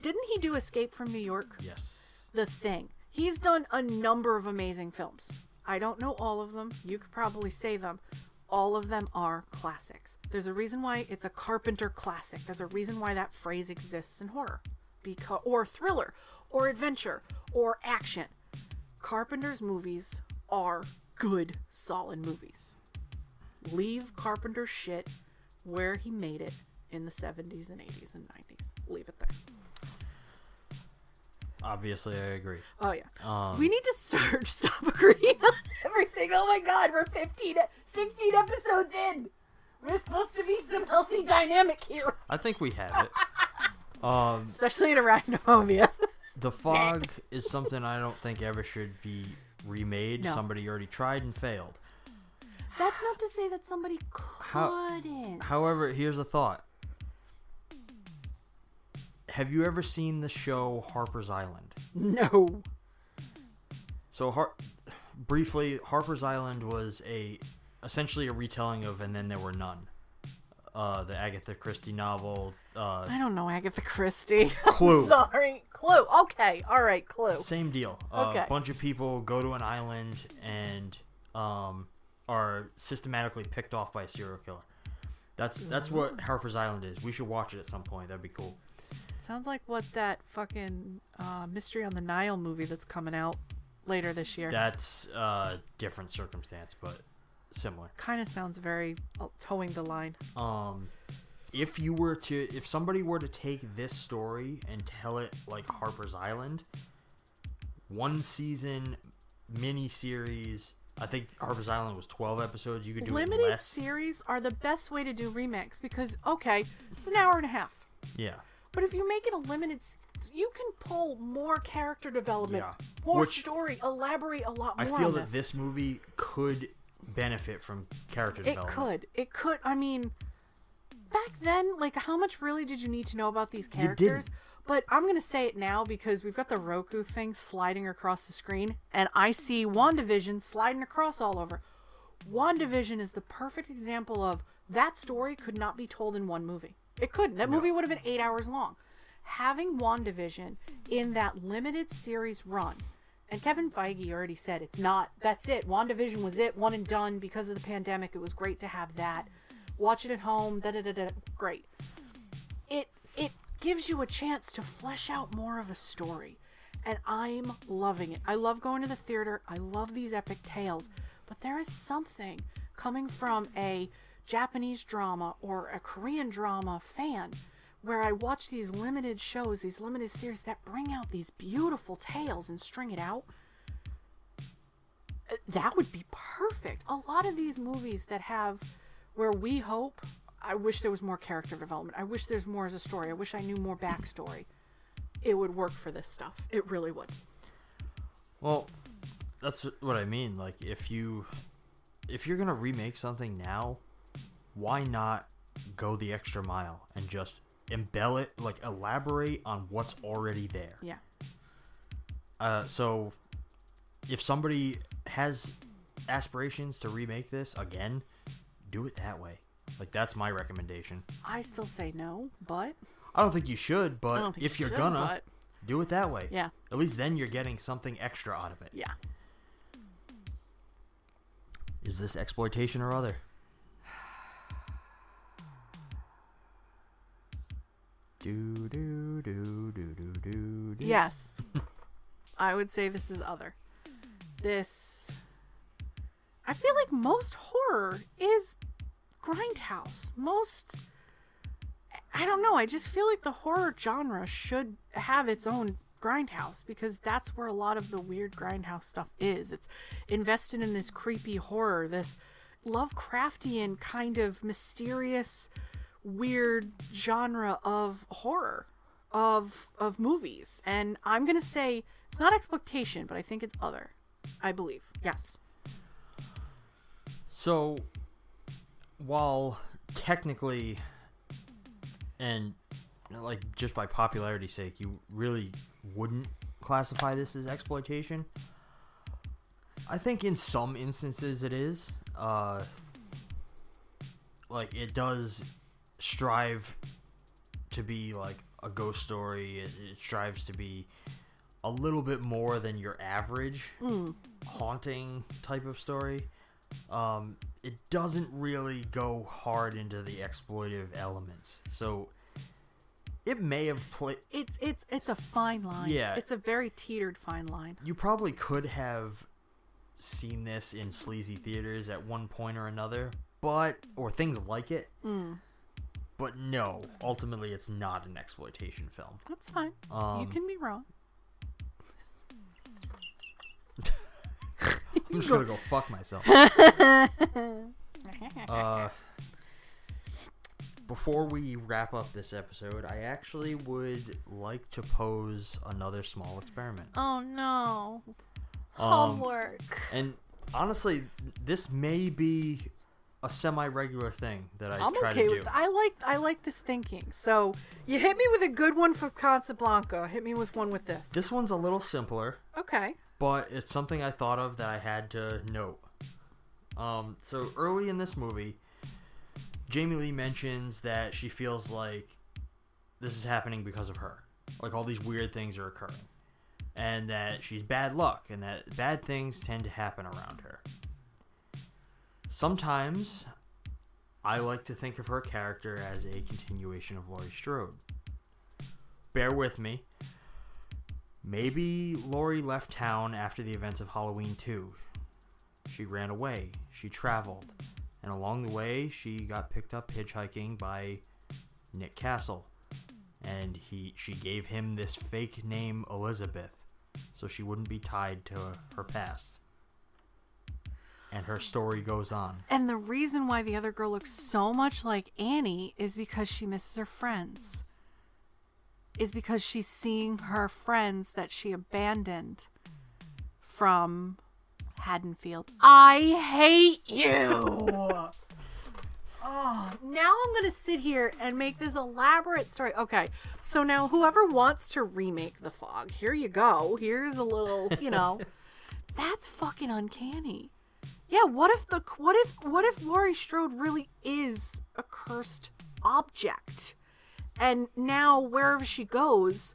Didn't he do Escape from New York? Yes. The Thing. He's done a number of amazing films. I don't know all of them. You could probably say them. All of them are classics. There's a reason why it's a Carpenter classic. There's a reason why that phrase exists in horror, because or thriller, or adventure, or action. Carpenter's movies are good, solid movies. Leave Carpenter's shit where he made it in the 70s and 80s and 90s. Leave it there. Obviously, I agree. Oh yeah. Um, we need to start stop agreeing on everything. Oh my god, we're 15 e- 16 episodes in. We're supposed to be some healthy dynamic here. I think we have it. um, Especially in arachnophobia. The Fog is something I don't think ever should be remade. No. Somebody already tried and failed. That's not to say that somebody couldn't. However, here's a thought. Have you ever seen the show Harper's Island? No. So, Har- briefly, Harper's Island was a essentially a retelling of And Then There Were None, uh, the Agatha Christie novel. Uh, I don't know Agatha Christie. Clue. Sorry. Clue. Okay. All right. Clue. Same deal. A Okay. bunch of people go to an island and um, are systematically picked off by a serial killer. That's that's what Harper's Island is. We should watch it at some point. That'd be cool. Sounds like what that fucking uh, Mystery on the Nile movie that's coming out later this year. That's uh different circumstance, but similar. Kind of sounds very uh, towing the line. Um, if you were to, if somebody were to take this story and tell it like Harper's Island, one season mini series. I think Harper's Island was twelve episodes. You could do Limited series are the best way to do remakes because okay, it's an hour and a half. Yeah. But if you make it a limited, you can pull more character development, Yeah. more Which- story, elaborate a lot more. I feel that this. this movie could benefit from character It development. It could. It could. I mean, back then, like, how much really did you need to know about these You characters? didn't. But I'm gonna say it now because we've got the Roku thing sliding across the screen, and I see WandaVision sliding across all over. WandaVision is the perfect example of that story could not be told in one movie. It couldn't. That movie would have been eight hours long. Having WandaVision in that limited series run, and Kevin Feige already said it's not, that's it. WandaVision was it, one and done because of the pandemic. It was great to have that. Watch it at home, da da da da. Great. It it gives you a chance to flesh out more of a story. And I'm loving it. I love going to the theater. I love these epic tales. But there is something coming from a Japanese drama or a Korean drama fan where I watch these limited shows, these limited series that bring out these beautiful tales and string it out. Uh, That would be perfect. A lot of these movies that have where we hope, I wish there was more character development. I wish there's more as a story. I wish I knew more backstory. It would work for this stuff. It really would. Well, that's what I mean. Like if you if you're gonna remake something now, why not go the extra mile and just embellish, like elaborate on what's already there? Yeah. Uh, so if somebody has aspirations to remake this again, do it that way. Like that's my recommendation. I still say no, but I don't think you should, but if you you're should, gonna, but- do it that way. Yeah. At least then you're getting something extra out of it. yeah. Is this exploitation or other? Do do do do do do. Yes. I would say this is other. This I feel like most horror is grindhouse. Most I don't know, I just feel like the horror genre should have its own grindhouse because that's where a lot of the weird grindhouse stuff is. It's invested in this creepy horror, this Lovecraftian kind of mysterious weird genre of horror of of movies and i'm gonna say it's not exploitation but i think it's other i believe yes So, while technically, and like just by popularity's sake, you really wouldn't classify this as exploitation. I think in some instances it is. Uh, like it does strive to be like a ghost story. It, it strives to be a little bit more than your average Mm. haunting type of story. Um, it doesn't really go hard into the exploitive elements, so it may have played. it's it's it's a fine line Yeah. it's a very teetered fine line You probably could have seen this in sleazy theaters at one point or another, but or things like it. Mm. But no, ultimately, it's not an exploitation film. that's fine you Um, can be wrong I'm just gonna go fuck myself. uh, before we wrap up this episode, I actually would like to pose another small experiment. oh no Um, homework And honestly, this may be a semi-regular thing that I I'm try okay to do. with. I like I like this thinking. So you hit me with a good one for Casablanca. Hit me with one with this. This one's a little simpler, Okay. but it's something I thought of that I had to note. Um, so early in this movie, Jamie Lee mentions that she feels like this is happening because of her. Like all these weird things are occurring. And that she's bad luck and that bad things tend to happen around her. Sometimes I like to think of her character as a continuation of Laurie Strode. Bear with me. Maybe Laurie left town after the events of Halloween 2. She ran away. She traveled. And along the way, she got picked up hitchhiking by Nick Castle. And he she gave him this fake name Elizabeth so she wouldn't be tied to her past. And her story goes on. And the reason why the other girl looks so much like Annie is because she misses her friends. Is because she's seeing her friends that she abandoned from Haddonfield. I hate you. Oh, now I'm going to sit here and make this elaborate story. Okay, so now whoever wants to remake The Fog, here you go. Here's a little, you know, that's fucking uncanny. Yeah, what if the what if what if Laurie Strode really is a cursed object? And now wherever she goes,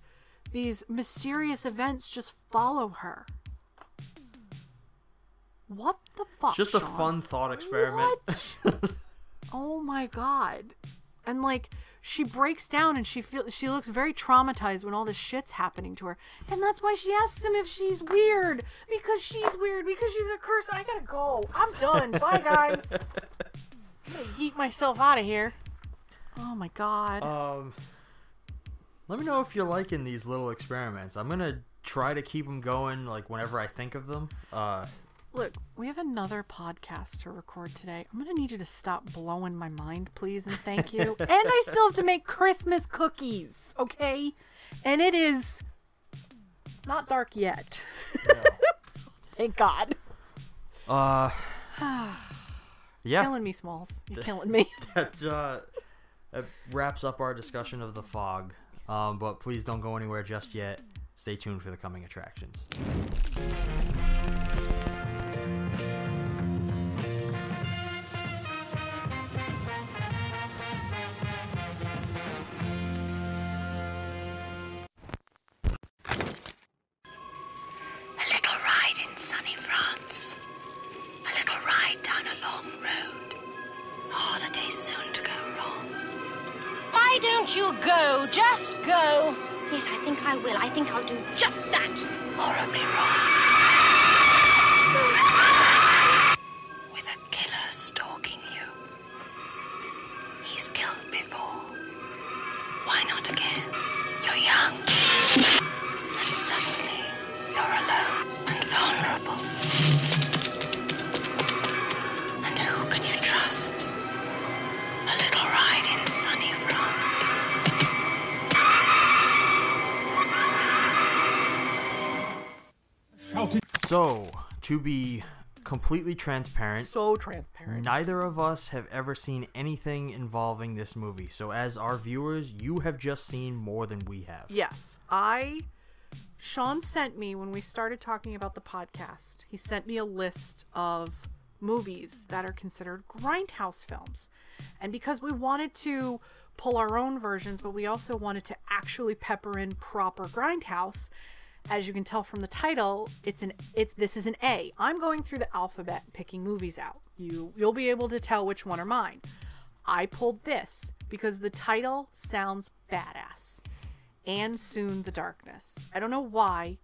these mysterious events just follow her. What the fuck? It's just a Shawn? fun thought experiment. What? oh my god. And like she breaks down and she feels she looks very traumatized when all this shit's happening to her. And that's why she asks him if she's weird. Because she's weird, because she's a curse. I gotta go. I'm done. Bye guys. I'm gonna yeet myself out of here. Oh my god. Um, let me know if you're liking these little experiments. I'm gonna try to keep them going, like whenever I think of them. Uh, Look, we have another podcast to record today. I'm gonna need you to stop blowing my mind, please, and thank you. and I still have to make Christmas cookies, okay? And it is it's not dark yet. Thank God. uh, yeah. Killing me, Smalls. You're killing me. that uh, that wraps up our discussion of the fog. Um, but please don't go anywhere just yet. Stay tuned for the coming attractions. I will. I think I'll do just that. Horribly wrong. To be completely transparent, so transparent. neither of us have ever seen anything involving this movie. So, as our viewers, you have just seen more than we have. Yes, I. Shawn sent me when we started talking about the podcast. He sent me a list of movies that are considered grindhouse films, and because we wanted to pull our own versions, but we also wanted to actually pepper in proper grindhouse. As you can tell from the title, it's an it's this is an A. I'm going through the alphabet picking movies out. You you'll be able to tell which one are mine. I pulled this because the title sounds badass. And Soon the Darkness. I don't know why.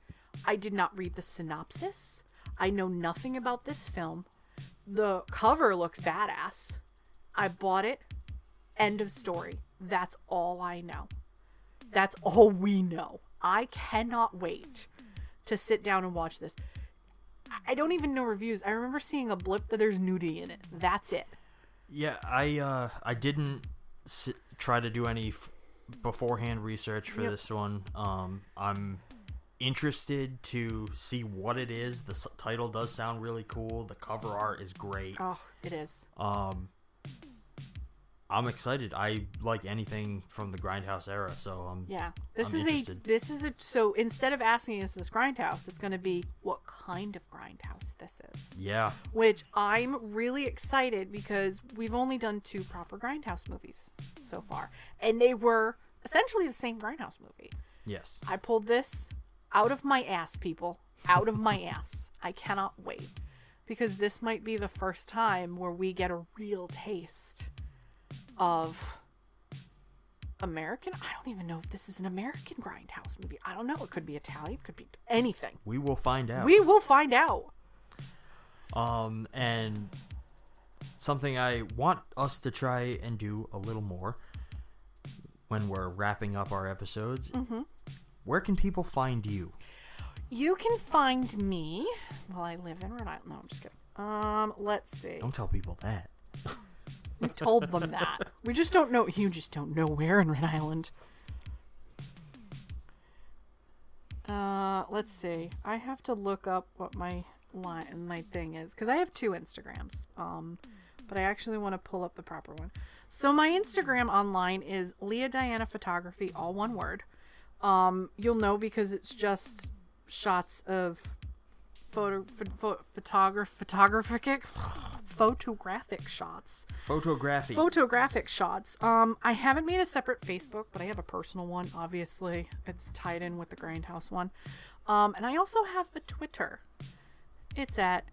I did not read the synopsis. I know nothing about this film. The cover looks badass. I bought it. End of story. That's all I know. That's all we know. I cannot wait to sit down and watch this. I don't even know reviews. I remember seeing a blip that there's nudity in it. That's it. Yeah, I uh, I didn't s- try to do any f- beforehand research for Yep. this one. Um, I'm interested to see what it is. The s- title does sound really cool. The cover art is great. Oh, it is. Um, I'm excited. I like anything from the Grindhouse era, so I'm Yeah. This I'm is interested. a this is a so instead of asking is this grindhouse, it's going to be what kind of grindhouse this is. Yeah. Which I'm really excited because we've only done two proper grindhouse movies so far, and they were essentially the same grindhouse movie. Yes. I pulled this out of my ass, people. Out of my ass. I cannot wait. Because this might be the first time where we get a real taste of American. I don't even know if this is an American grindhouse movie. I don't know. It could be Italian, could be anything. We will find out. We will find out. Um, and something I want us to try and do a little more when we're wrapping up our episodes. Mhm. Where can people find you? You can find me. Well, I live in Rhode Island. No, I'm just kidding. Um, let's see. Don't tell people that. We've told them that. We just don't know. You just don't know where in Rhode Island. Uh, let's see. I have to look up what my line, my thing is, because I have two Instagrams. Um, but I actually want to pull up the proper one. So my Instagram online is Lea Diana Photography, all one word. Um, you'll know because it's just shots of photo, pho- photograph, photographic, photographic shots. Photography. Photographic shots. Um, I haven't made a separate Facebook, but I have a personal one. Obviously, it's tied in with the Grindhouse one. Um, and I also have a Twitter. It's at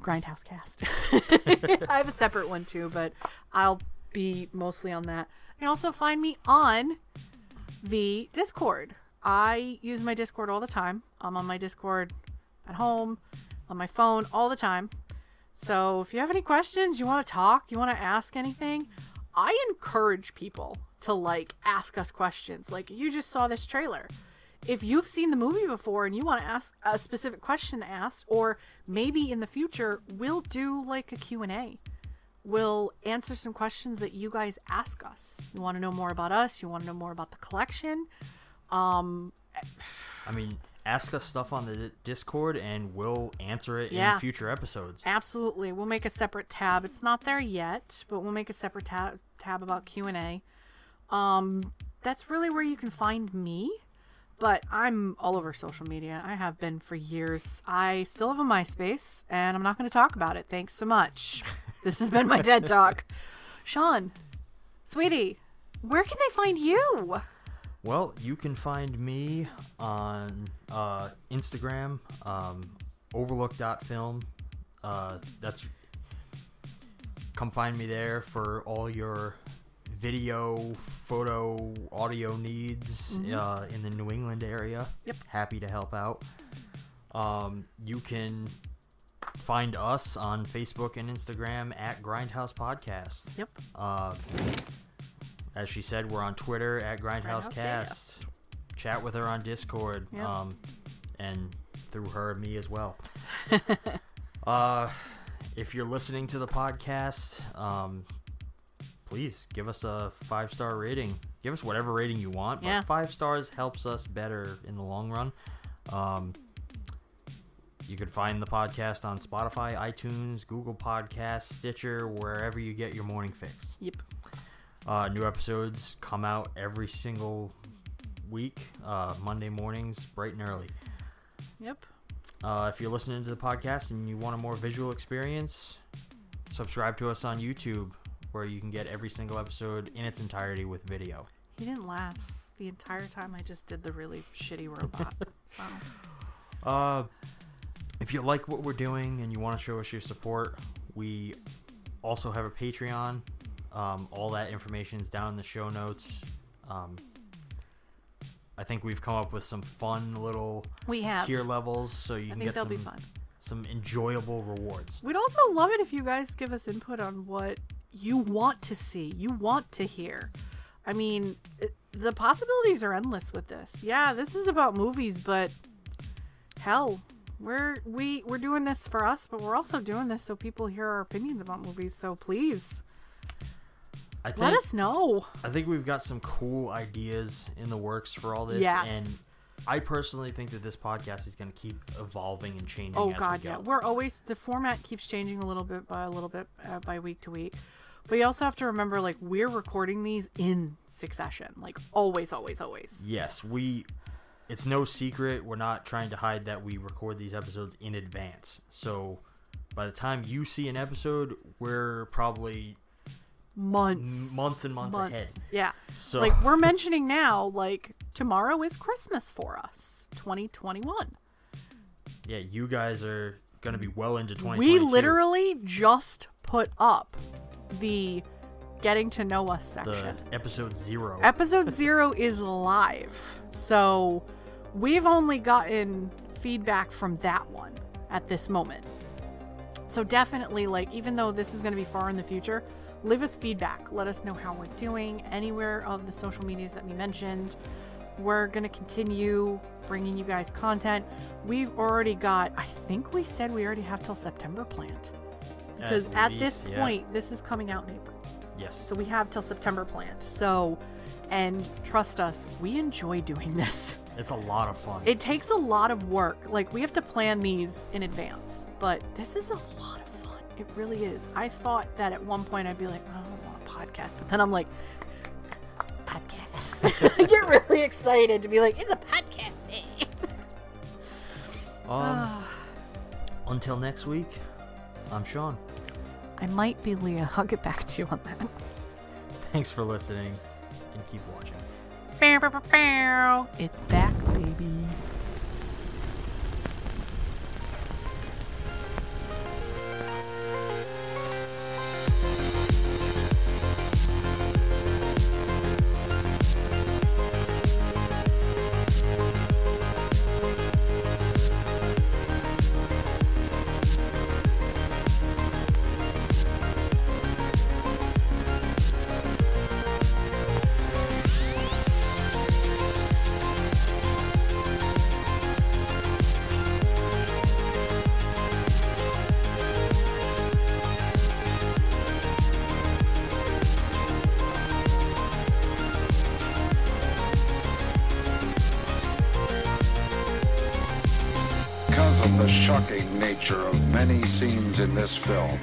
Grindhouse Cast. I have a separate one too, but I'll be mostly on that. And also find me on the Discord. I use my Discord all the time. I'm on my Discord at home, on my phone all the time. So if you have any questions, you want to talk, you want to ask anything, I encourage people to like ask us questions. Like you just saw this trailer. If you've seen the movie before and you want to ask a specific question asked or maybe in the future we'll do like a Q&A. We'll answer some questions that you guys ask us. You want to know more about us, you want to know more about the collection. Um I mean, ask us stuff on the Discord and we'll answer it Yeah. in future episodes. Absolutely. We'll make a separate tab. It's not there yet, but we'll make a separate tab tab about Q&A. Um that's really where you can find me. But I'm all over social media. I have been for years. I still have a MySpace and I'm not going to talk about it. Thanks so much. this has been my TED Talk. Shawn, sweetie, where can they find you? Well, you can find me on uh, Instagram, um, overlook.film. Uh, that's come find me there for all your video, photo, audio needs Mhm. uh, in the New England area. Yep. Happy to help out. Um, you can find us on Facebook and Instagram at Grindhouse Podcast. Yep. Uh, as she said, we're on Twitter at Grindhouse Cast. Chat with her on Discord. Yep. Um, and through her, me as well. uh, if you're listening to the podcast, um, please give us a five star rating. Give us whatever rating you want, but Yeah. five stars helps us better in the long run. Um, you can find the podcast on Spotify, iTunes, Google Podcasts, Stitcher, wherever you get your morning fix. Yep. Uh, new episodes come out every single week, uh, Monday mornings, bright and early. Yep. Uh, if you're listening to the podcast and you want a more visual experience, subscribe to us on YouTube, where you can get every single episode in its entirety with video. He didn't laugh the entire time I just did the really shitty robot. Wow. Uh, if you like what we're doing and you want to show us your support, we also have a Patreon. Um, all that information is down in the show notes. Um, I think we've come up with some fun little We have. tier levels, so you I can get some be fun. some enjoyable rewards. We'd also love it if you guys give us input on what you want to see, you want to hear. I mean, it, the possibilities are endless with this. Yeah, this is about movies, but hell, we're we we're doing this for us, but we're also doing this so people hear our opinions about movies. So please, I think, let us know. I think we've got some cool ideas in the works for all this, Yes. and I personally think that this podcast is going to keep evolving and changing. Oh God, we yeah. We're always the format keeps changing a little bit by a little bit uh, by week to week, but you also have to remember like we're recording these in succession, like always, always, always. Yes, we. It's no secret. We're not trying to hide that we record these episodes in advance. So, by the time you see an episode, we're probably Months, months and months, ahead. Yeah. So, like we're mentioning now, like tomorrow is Christmas for us, 2021. yeah, you guys are to be well into twenty. We literally just put up the getting to know us the section. episode zero. Episode zero is live. So we've only gotten feedback from that one at this moment. So definitely, like, even though this is going to be far in the future, leave us feedback. Let us know how we're doing anywhere of the social medias that we mentioned. We're going to continue bringing you guys content. We've already got, I think we said we already have till September planned. Because at, least, this yeah. point, this is coming out in April. Yes. So we have till September planned. So, and trust us, we enjoy doing this. It's a lot of fun. It takes a lot of work. Like, we have to plan these in advance, but this is a lot of. It really is. I thought that at one point I'd be like, "Oh, I don't want a podcast, but then I'm like, podcast. I get really excited to be like, it's a podcast day. um, until next week, I'm Shawn. I might be Lea. I'll get back to you on that. Thanks for listening and keep watching. It's back, baby. Film,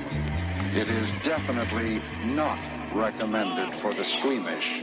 it is definitely not recommended for the squeamish.